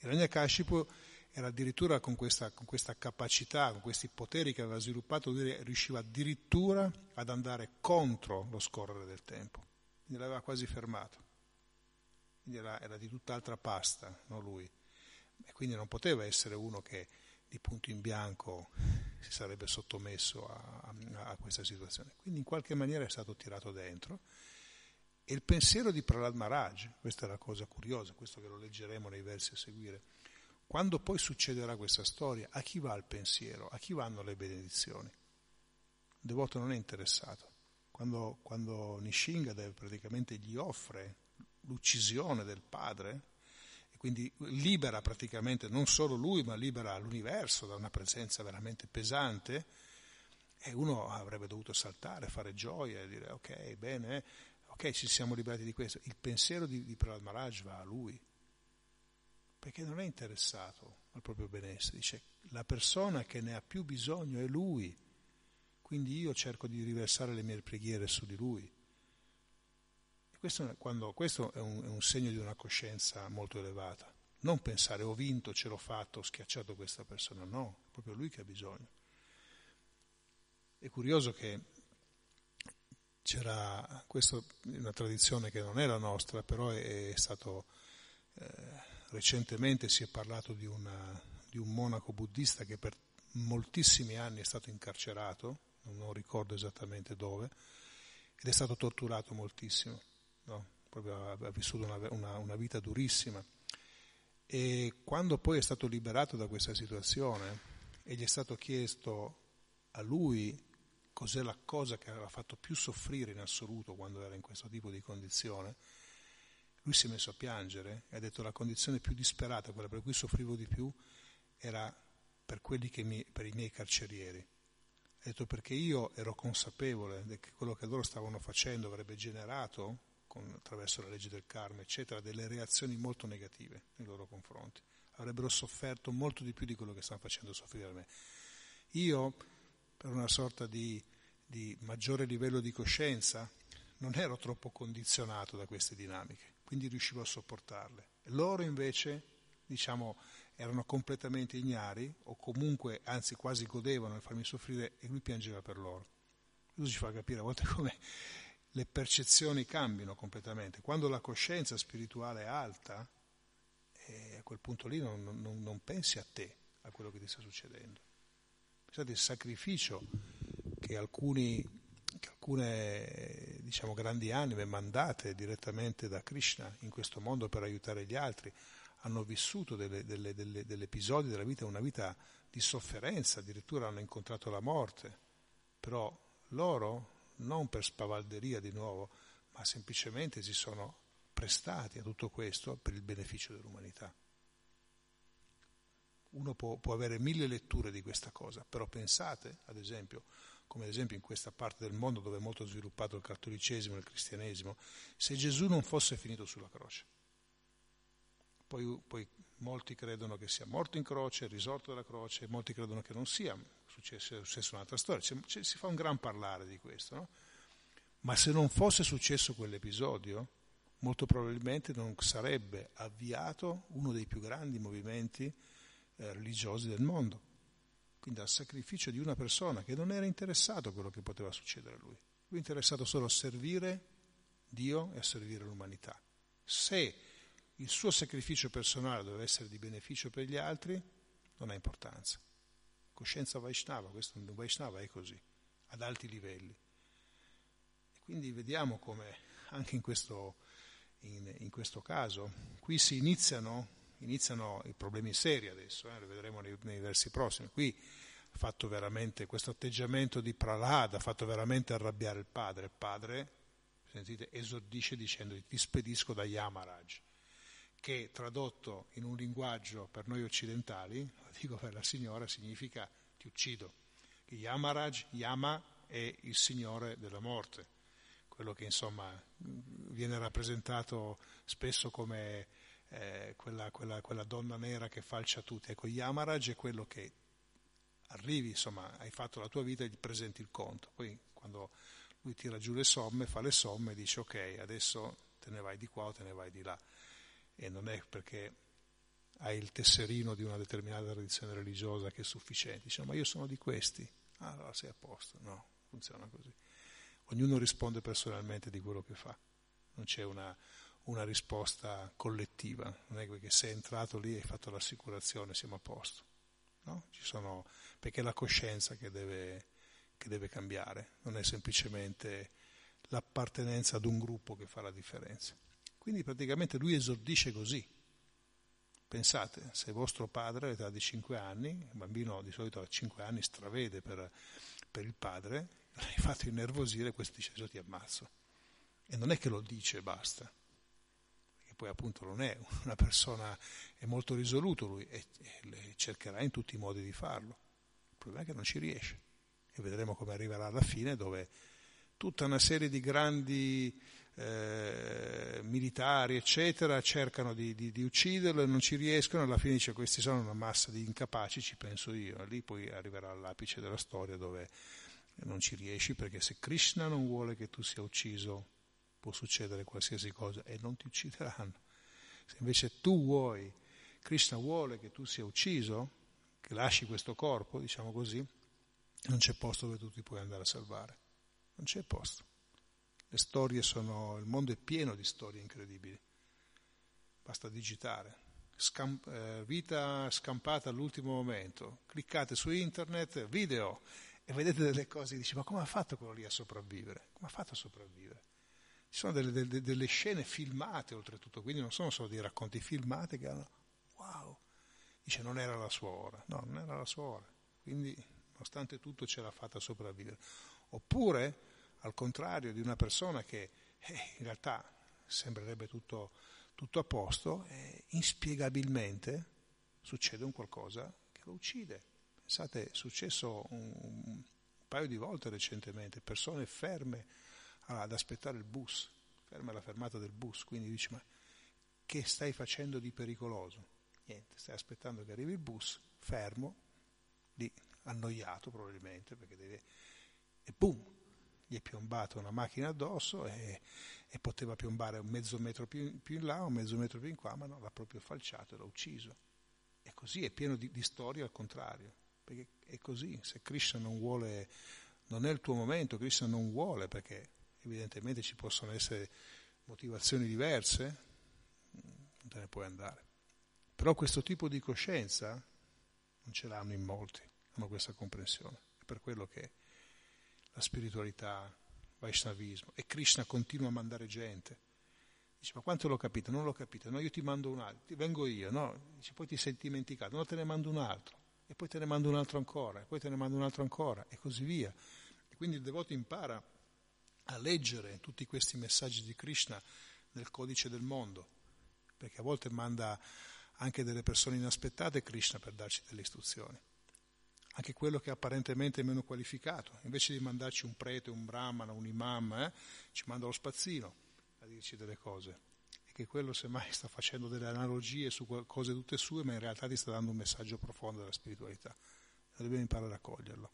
Il Ragnakashipu era addirittura con questa, con questa, capacità, con questi poteri che aveva sviluppato, riusciva addirittura ad andare contro lo scorrere del tempo. Quindi l'aveva quasi fermato. Quindi era, era di tutt'altra pasta, non lui. E quindi non poteva essere uno che di punto in bianco si sarebbe sottomesso a, a, a, questa situazione. Quindi in qualche maniera è stato tirato dentro. E il pensiero di Prahlad Maharaj, questa è la cosa curiosa, questo che lo leggeremo nei versi a seguire, quando poi succederà questa storia, a chi va il pensiero? A chi vanno le benedizioni? Il devoto non è interessato. Quando, quando Nishingadev praticamente gli offre l'uccisione del padre, quindi libera praticamente non solo lui, ma libera l'universo da una presenza veramente pesante, e uno avrebbe dovuto saltare, fare gioia e dire ok, bene, ok, ci siamo liberati di questo. Il pensiero di, di Prahlad Maharaj va a lui, perché non è interessato al proprio benessere, dice la persona che ne ha più bisogno è lui, quindi io cerco di riversare le mie preghiere su di lui. Questo, quando, questo è, un, è un segno di una coscienza molto elevata. Non pensare ho vinto, ce l'ho fatto, ho schiacciato questa persona, no, è proprio lui che ha bisogno. È curioso che c'era, questa è una tradizione che non è la nostra, però è, è stato, eh, recentemente si è parlato di, una, di un monaco buddista che per moltissimi anni è stato incarcerato, non ricordo esattamente dove, ed è stato torturato moltissimo, no? proprio ha, vissuto una, una, una vita durissima. E quando poi è stato liberato da questa situazione e gli è stato chiesto a lui cos'è la cosa che aveva fatto più soffrire in assoluto quando era in questo tipo di condizione, lui si è messo a piangere e ha detto la condizione più disperata, quella per cui soffrivo di più, era per, mi, per i miei carcerieri. Ha detto perché io ero consapevole che quello che loro stavano facendo avrebbe generato, con, attraverso la legge del karma, eccetera, delle reazioni molto negative nei loro confronti. Avrebbero sofferto molto di più di quello che stanno facendo soffrire a me. Io per una sorta di, di maggiore livello di coscienza, non ero troppo condizionato da queste dinamiche, quindi riuscivo a sopportarle. Loro invece, diciamo, erano completamente ignari o comunque, anzi quasi godevano nel farmi soffrire e lui piangeva per loro. Questo ci fa capire a volte come le percezioni cambiano completamente. Quando la coscienza spirituale è alta, eh, a quel punto lì non, non, non pensi a te, a quello che ti sta succedendo. Pensate il sacrificio che, alcuni, che alcune diciamo, grandi anime mandate direttamente da Krishna in questo mondo per aiutare gli altri hanno vissuto delle, delle, delle, degli episodi della vita, una vita di sofferenza, addirittura hanno incontrato la morte, però loro, non per spavalderia di nuovo, ma semplicemente si sono prestati a tutto questo per il beneficio dell'umanità uno può, può, avere mille letture di questa cosa, però pensate, ad esempio, come ad esempio in questa parte del mondo dove è molto sviluppato il cattolicesimo e il cristianesimo, se Gesù non fosse finito sulla croce. Poi, poi molti credono che sia morto in croce, risorto dalla croce, molti credono che non sia successo, è successa un'altra storia. C'è, c'è, si fa un gran parlare di questo, no? Ma se non fosse successo quell'episodio, molto probabilmente non sarebbe avviato uno dei più grandi movimenti eh, religiosi del mondo. Quindi al sacrificio di una persona che non era interessato a quello che poteva succedere a lui. Lui è interessato solo a servire Dio e a servire l'umanità. Se il suo sacrificio personale deve essere di beneficio per gli altri, non ha importanza. Coscienza Vaishnava, questo Vaishnava è così, ad alti livelli. E quindi vediamo come anche in questo, in, in questo caso qui si iniziano iniziano i problemi seri adesso, eh, lo vedremo nei, nei, versi prossimi. Qui fatto veramente questo atteggiamento di Prahlad, ha fatto veramente arrabbiare il padre. Il padre, sentite, esordisce dicendo ti spedisco da Yamaraj, che tradotto in un linguaggio per noi occidentali, lo dico per la signora, significa ti uccido. Yamaraj, Yama è il signore della morte, quello che insomma viene rappresentato spesso come eh, quella, quella, quella, donna nera che falcia tutti. Ecco, Yamaraj è quello che arrivi, insomma, hai fatto la tua vita e gli presenti il conto. Poi quando lui tira giù le somme, fa le somme, dice ok, adesso te ne vai di qua o te ne vai di là. E non è perché hai il tesserino di una determinata tradizione religiosa che è sufficiente. Dice, ma io sono di questi. Ah, allora sei a posto. No, funziona così. Ognuno risponde personalmente di quello che fa. Non c'è una, una risposta collettiva, non è che sei entrato lì e hai fatto l'assicurazione, siamo a posto. No? Sono, perché è la coscienza che deve, che deve cambiare, non è semplicemente l'appartenenza ad un gruppo che fa la differenza. Quindi praticamente lui esordisce così. Pensate, se vostro padre all'età di 5 anni, il bambino di solito a 5 anni stravede per, per il padre, l'hai fatto innervosire, questo dice adesso ti ammazzo. E non è che lo dice e basta, che poi appunto non è una persona, è molto risoluto lui e, e cercherà in tutti i modi di farlo. Il problema è che non ci riesce e vedremo come arriverà alla fine dove tutta una serie di grandi eh, militari, eccetera, cercano di, di, di, ucciderlo e non ci riescono, alla fine dice questi sono una massa di incapaci, ci penso io, lì poi arriverà all'apice della storia dove non ci riesci perché se Krishna non vuole che tu sia ucciso, può succedere qualsiasi cosa e non ti uccideranno. Se invece tu vuoi, Krishna vuole che tu sia ucciso, che lasci questo corpo, diciamo così, non c'è posto dove tu ti puoi andare a salvare. Non c'è posto. Le storie sono, il mondo è pieno di storie incredibili. Basta digitare. Scamp, eh, vita scampata all'ultimo momento. Cliccate su internet, video, e vedete delle cose e dici, ma come ha fatto quello lì a sopravvivere? Come ha fatto a sopravvivere? Ci sono delle, delle, delle scene filmate oltretutto, quindi non sono solo dei racconti filmati che hanno, wow, dice non era la sua ora, no, non era la sua ora, quindi nonostante tutto ce l'ha fatta sopravvivere. Oppure, al contrario, di una persona che eh, in realtà sembrerebbe tutto, tutto a posto, e inspiegabilmente succede un qualcosa che lo uccide. Pensate, è successo un, un paio di volte recentemente, persone ferme ad aspettare il bus, ferme alla fermata del bus, quindi dici ma che stai facendo di pericoloso? Niente, stai aspettando che arrivi il bus, fermo, lì annoiato probabilmente, perché deve... e boom, gli è piombata una macchina addosso e, e poteva piombare un mezzo metro più, più, in là, un mezzo metro più in qua, ma no, l'ha proprio falciato e l'ha ucciso. E così è pieno di, di storie al contrario, perché è così, se Krishna non vuole, non è il tuo momento, Krishna non vuole, perché evidentemente ci possono essere motivazioni diverse, non te ne puoi andare. Però questo tipo di coscienza non ce l'hanno in molti hanno questa comprensione. È per quello che la spiritualità, Vaishnavismo, e Krishna continua a mandare gente. Dice, ma quanto l'ho capito? Non l'ho capito. No, io ti mando un altro, ti vengo io, no? Dice, poi ti sei dimenticato, no, te ne mando un altro, e poi te ne mando un altro ancora, e poi te ne mando un altro ancora, e così via. E quindi il devoto impara a leggere tutti questi messaggi di Krishna nel codice del mondo, perché a volte manda anche delle persone inaspettate Krishna per darci delle istruzioni anche quello che è apparentemente meno qualificato, invece di mandarci un prete, un brahmana, un imam, eh, ci manda lo spazzino a dirci delle cose. E che quello semmai sta facendo delle analogie su cose tutte sue, ma in realtà ti sta dando un messaggio profondo della spiritualità. Dobbiamo imparare a coglierlo.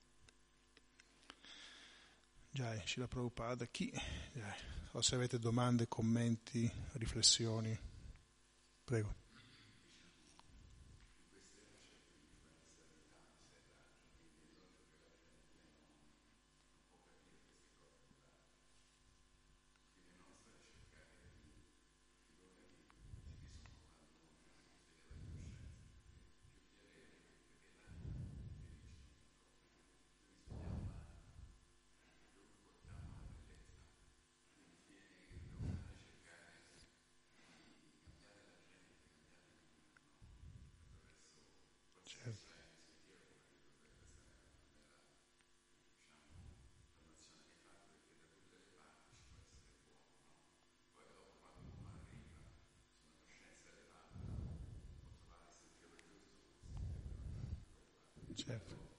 Già, Shila Prabhupada, chi? Già, o se avete domande, commenti, riflessioni, prego. Certo.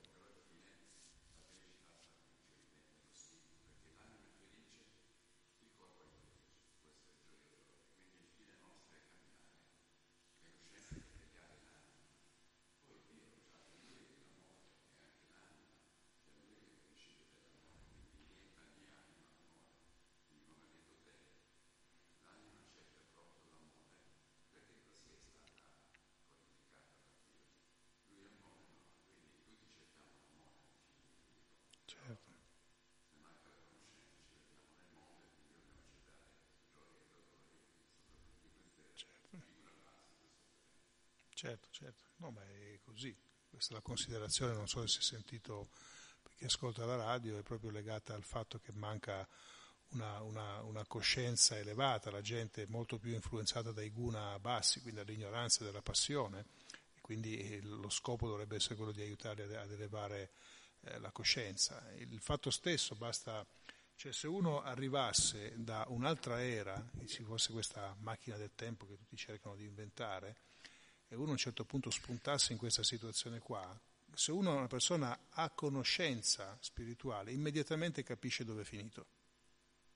Certo, certo, no, ma è così. Questa è la considerazione, non so se si è sentito per chi ascolta la radio, è proprio legata al fatto che manca una, una, una, coscienza elevata, la gente è molto più influenzata dai guna bassi, quindi dall'ignoranza e dalla passione, e quindi lo scopo dovrebbe essere quello di aiutarli ad elevare eh, la coscienza. Il fatto stesso basta, cioè se uno arrivasse da un'altra era, e ci fosse questa macchina del tempo che tutti cercano di inventare, e uno a un certo punto spuntasse in questa situazione qua, se uno è una persona ha conoscenza spirituale, immediatamente capisce dove è finito.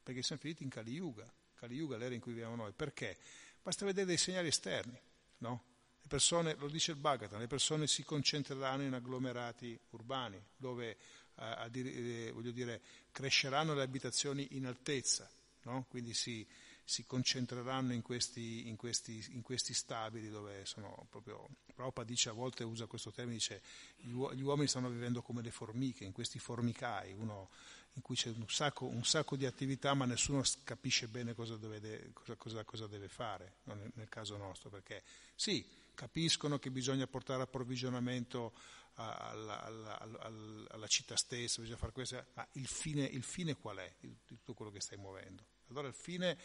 Perché siamo finiti in Kali Yuga, Kali Yuga l'era in cui viviamo noi. Perché? Basta vedere dei segnali esterni, no? Le persone, lo dice il Bhagavatam, le persone si concentreranno in agglomerati urbani, dove a dire, eh, voglio dire, cresceranno le abitazioni in altezza, no? quindi si, si concentreranno in questi, in, questi, in questi, stabili dove sono proprio, Prabhupada dice a volte usa questo termine, dice gli, gli uomini stanno vivendo come le formiche, in questi formicai, uno, in cui c'è un sacco, un sacco, di attività ma nessuno capisce bene cosa deve, cosa, cosa, cosa deve fare, nel, nel, caso nostro, perché sì, capiscono che bisogna portare approvvigionamento alla, alla, alla, alla città stessa, bisogna fare questo, ma il fine, il fine qual è di tutto quello che stai muovendo? Allora il fine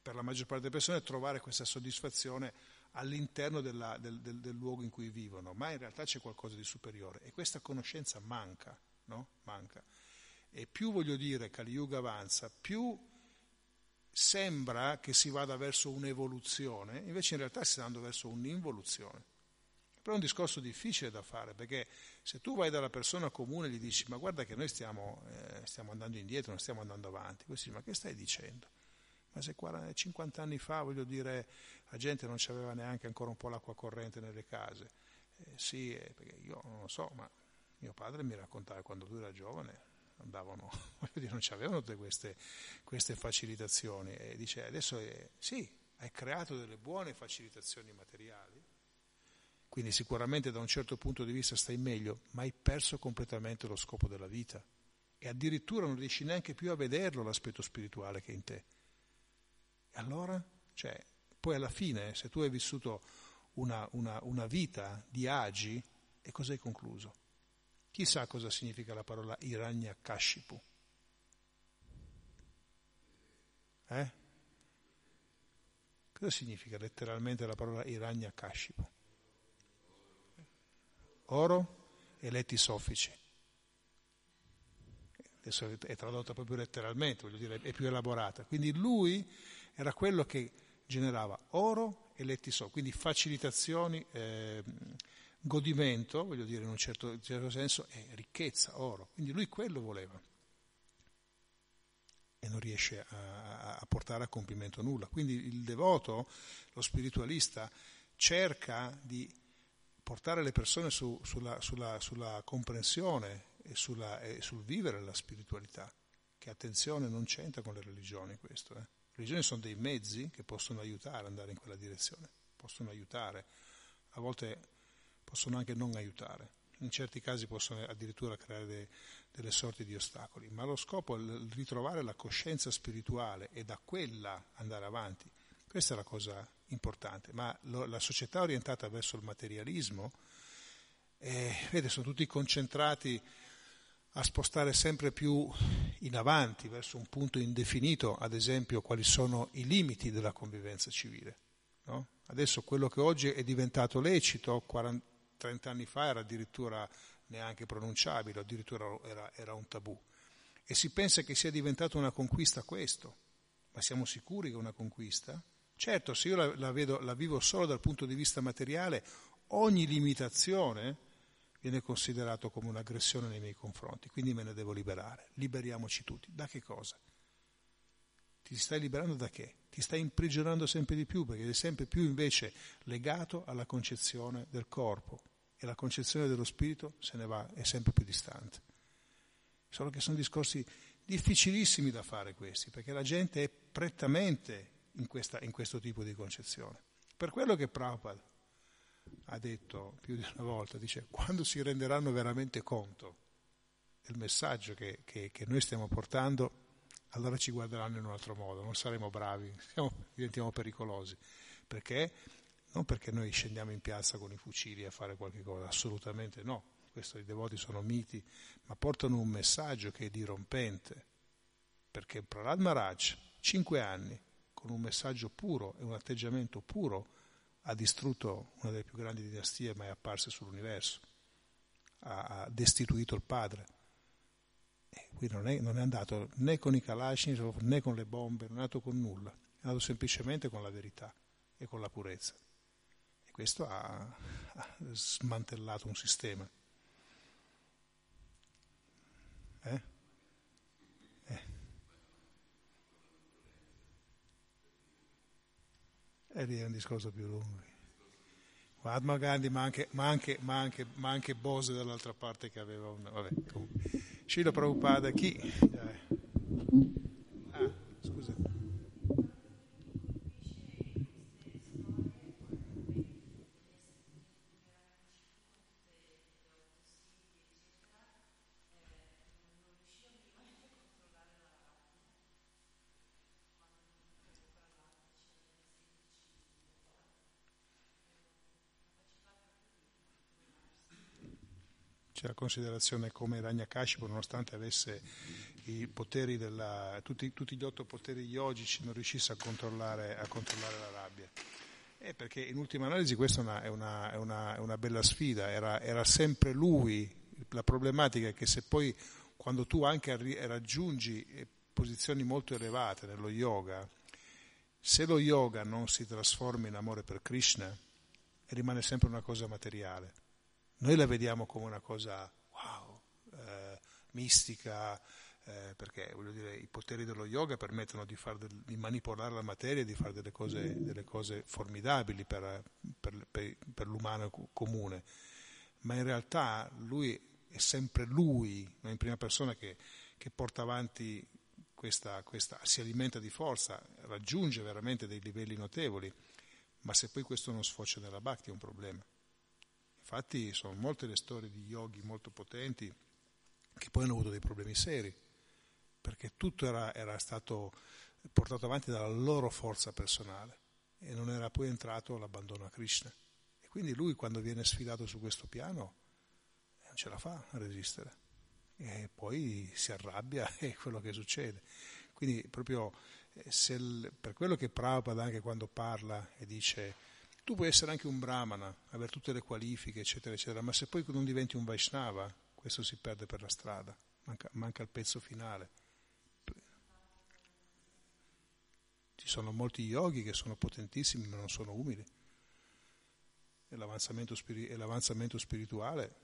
per la maggior parte delle persone trovare questa soddisfazione all'interno della, del, del, del, luogo in cui vivono, ma in realtà c'è qualcosa di superiore e questa conoscenza manca, no? Manca. E più voglio dire Kali Yuga avanza, più sembra che si vada verso un'evoluzione, invece in realtà si sta andando verso un'involuzione. Però è un discorso difficile da fare, perché se tu vai dalla persona comune e gli dici ma guarda che noi stiamo, eh, stiamo andando indietro, non stiamo andando avanti, così ma che stai dicendo? Ma se 40, 50 anni fa, voglio dire, la gente non aveva neanche ancora un po' l'acqua corrente nelle case. Eh, sì, eh, perché io non lo so, ma mio padre mi raccontava quando lui era giovane, andavano, voglio dire, non c'avevano tutte queste, queste, facilitazioni. E dice, adesso è, sì, hai creato delle buone facilitazioni materiali, quindi sicuramente da un certo punto di vista stai meglio, ma hai perso completamente lo scopo della vita. E addirittura non riesci neanche più a vederlo l'aspetto spirituale che è in te. Allora, cioè, poi alla fine, se tu hai vissuto una, una, una vita di agi, e cosa hai concluso? Chissà cosa significa la parola Iranya Kashipu. Eh? Cosa significa letteralmente la parola Iranya Kashipu? Oro e letti soffici adesso è tradotta proprio letteralmente, voglio dire, è più elaborata. Quindi lui era quello che generava oro e letti so, quindi facilitazioni, eh, godimento, voglio dire in un certo, in un certo senso, e ricchezza, oro. Quindi lui quello voleva e non riesce a, a, portare a compimento nulla. Quindi il devoto, lo spiritualista, cerca di portare le persone su, sulla, sulla, sulla, comprensione e, sulla, e, sul vivere la spiritualità, che attenzione non c'entra con le religioni questo. Eh. Religioni sono dei mezzi che possono aiutare ad andare in quella direzione, possono aiutare, a volte possono anche non aiutare, in certi casi possono addirittura creare de, delle sorti di ostacoli, ma lo scopo è ritrovare la coscienza spirituale e da quella andare avanti. Questa è la cosa importante, ma lo, la società orientata verso il materialismo, eh, vede, sono tutti concentrati a spostare sempre più in avanti verso un punto indefinito, ad esempio quali sono i limiti della convivenza civile. No? Adesso quello che oggi è diventato lecito, 40, 30 anni fa era addirittura neanche pronunciabile, addirittura era, era un tabù. E si pensa che sia diventato una conquista questo, ma siamo sicuri che è una conquista? Certo, se io la, la, vedo, la vivo solo dal punto di vista materiale, ogni limitazione viene considerato come un'aggressione nei miei confronti, quindi me ne devo liberare. Liberiamoci tutti. Da che cosa? Ti stai liberando da che? Ti stai imprigionando sempre di più perché sei sempre più invece legato alla concezione del corpo e la concezione dello spirito se ne va, è sempre più distante. Solo che sono discorsi difficilissimi da fare questi, perché la gente è prettamente in, questa, in questo tipo di concezione. Per quello che Prabhupada ha detto più di una volta, dice quando si renderanno veramente conto del messaggio che, che, che noi stiamo portando, allora ci guarderanno in un altro modo, non saremo bravi, siamo, diventiamo pericolosi. Perché? Non perché noi scendiamo in piazza con i fucili a fare qualche cosa, assolutamente no. Questi devoti sono miti, ma portano un messaggio che è dirompente. Perché Prahlad Maharaj, cinque anni, con un messaggio puro e un atteggiamento puro, ha distrutto una delle più grandi dinastie mai apparse sull'universo, ha, ha destituito il padre. E qui non è, non è, andato né con i Kalashnikov né con le bombe, non è andato con nulla, è andato semplicemente con la verità e con la purezza. E questo ha, ha smantellato un sistema. Eh? E lì è un discorso più lungo. Mahatma Gandhi, ma anche, ma, anche, ma, anche, ma anche Bose dall'altra parte che aveva un... Vabbè, comunque. Srila Prabhupada chi? Ah, scusa. C'è la considerazione come Ranyakashipu, nonostante avesse della, tutti, tutti, gli otto poteri yogici, non riuscisse a controllare, a controllare la rabbia. Eh, perché in ultima analisi questa è una, è una, è una bella sfida, era, era, sempre lui. La problematica è che se poi quando tu anche raggiungi eh, posizioni molto elevate nello yoga, se lo yoga non si trasforma in amore per Krishna, rimane sempre una cosa materiale noi la vediamo come una cosa wow, eh, mistica, eh, perché dire, i poteri dello yoga permettono di, del, di, manipolare la materia e di fare delle cose, delle cose formidabili per, per, per, per, l'umano comune, ma in realtà lui è sempre lui, no, in prima persona, che, che porta avanti questa, questa, si alimenta di forza, raggiunge veramente dei livelli notevoli, ma se poi questo non sfocia nella bhakti è un problema. Infatti sono molte le storie di yogi molto potenti che poi hanno avuto dei problemi seri, perché tutto era, era stato portato avanti dalla loro forza personale e non era poi entrato l'abbandono a Krishna. E quindi lui quando viene sfidato su questo piano non ce la fa a resistere e poi si arrabbia e è quello che succede. Quindi proprio eh, il, per quello che Prabhupada anche quando parla e dice tu puoi essere anche un brahmana, avere tutte le qualifiche, eccetera, eccetera, ma se poi non diventi un Vaishnava, questo si perde per la strada, manca, manca il pezzo finale. Ci sono molti yogi che sono potentissimi ma non sono umili. E l'avanzamento, spiri- e l'avanzamento spirituale,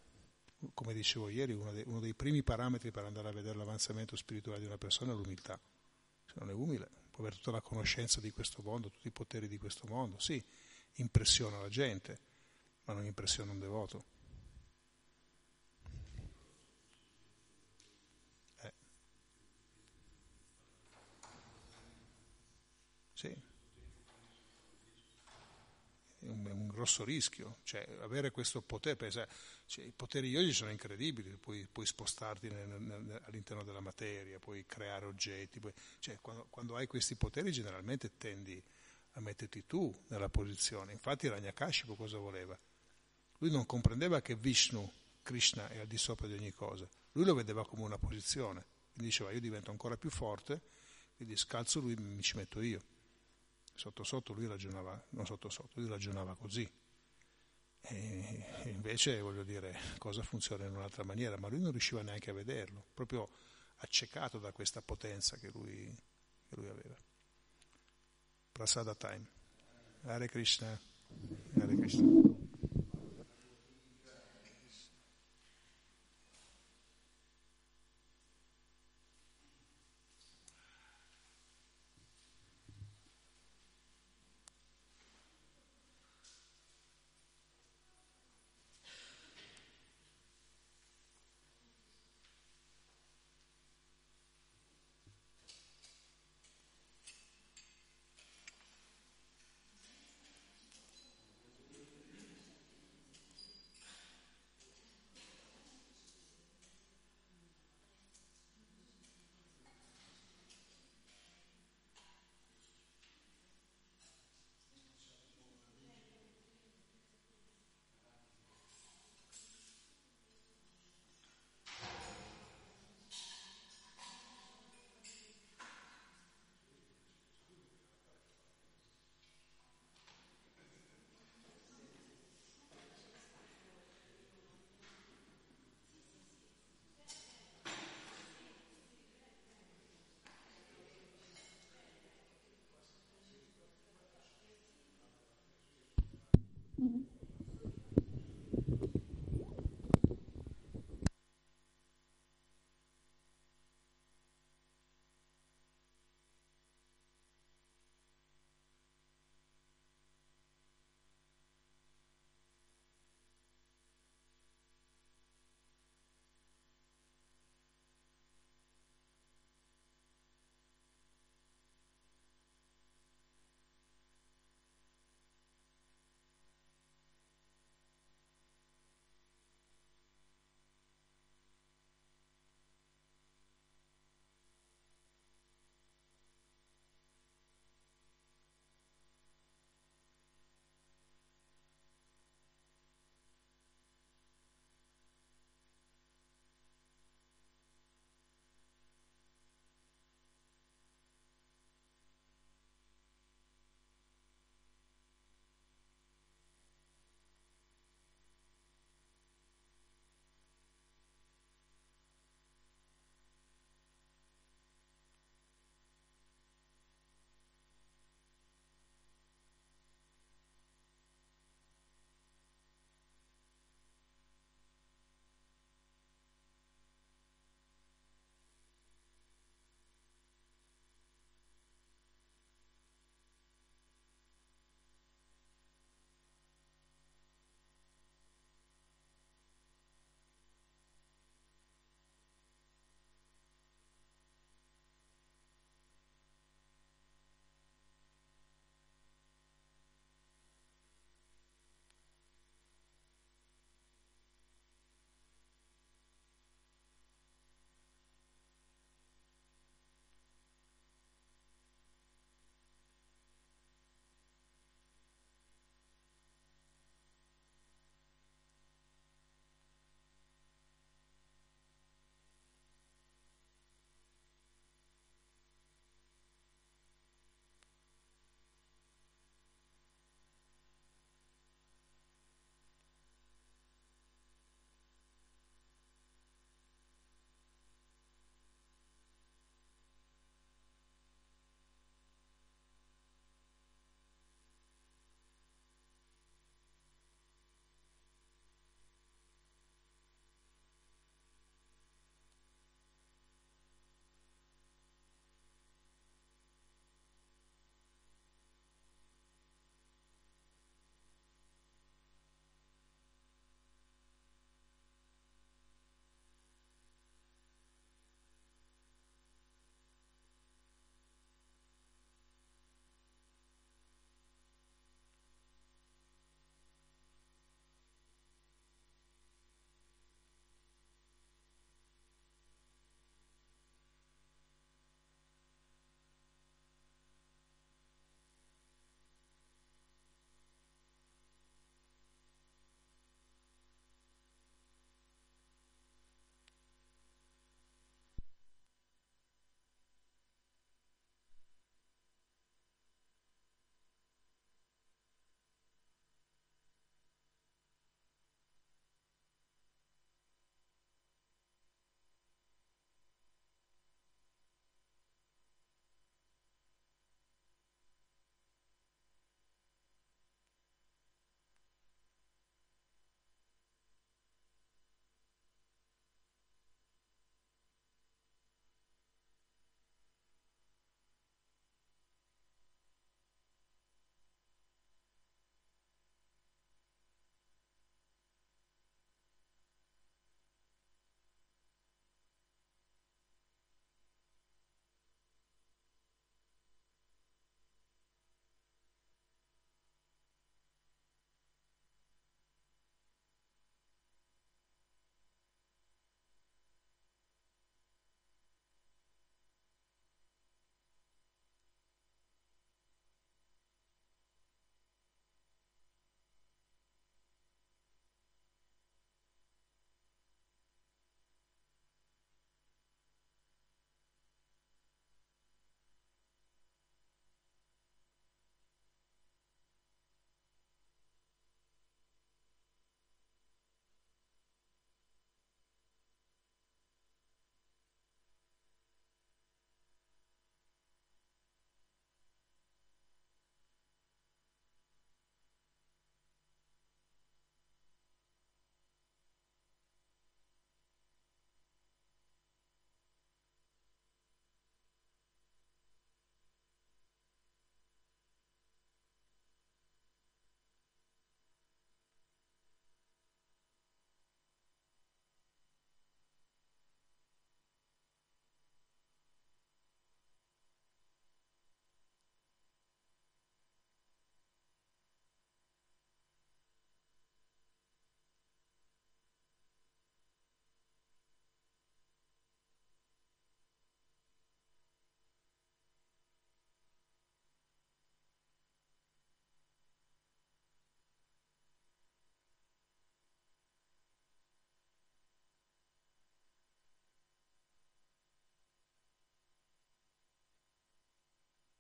come dicevo ieri, uno dei, uno dei, primi parametri per andare a vedere l'avanzamento spirituale di una persona è l'umiltà. Se non è umile, può avere tutta la conoscenza di questo mondo, tutti i poteri di questo mondo, sì, impressiona la gente, ma non impressiona un devoto. Eh. Sì. È un, grosso rischio, cioè avere questo potere, pensa, cioè, i poteri yogi sono incredibili, puoi, puoi spostarti nel, nel, all'interno della materia, puoi creare oggetti, puoi, cioè, quando, quando hai questi poteri generalmente tendi a metterti tu nella posizione. Infatti Ranyakashipu cosa voleva? Lui non comprendeva che Vishnu, Krishna, è al di sopra di ogni cosa. Lui lo vedeva come una posizione. Quindi diceva io divento ancora più forte, quindi scalzo lui e mi ci metto io. Sotto sotto lui ragionava, non sotto sotto, lui ragionava così. E invece, voglio dire, cosa funziona in un'altra maniera, ma lui non riusciva neanche a vederlo, proprio accecato da questa potenza che lui, che lui aveva. Prasada time. Hare Krishna. Hare Krishna.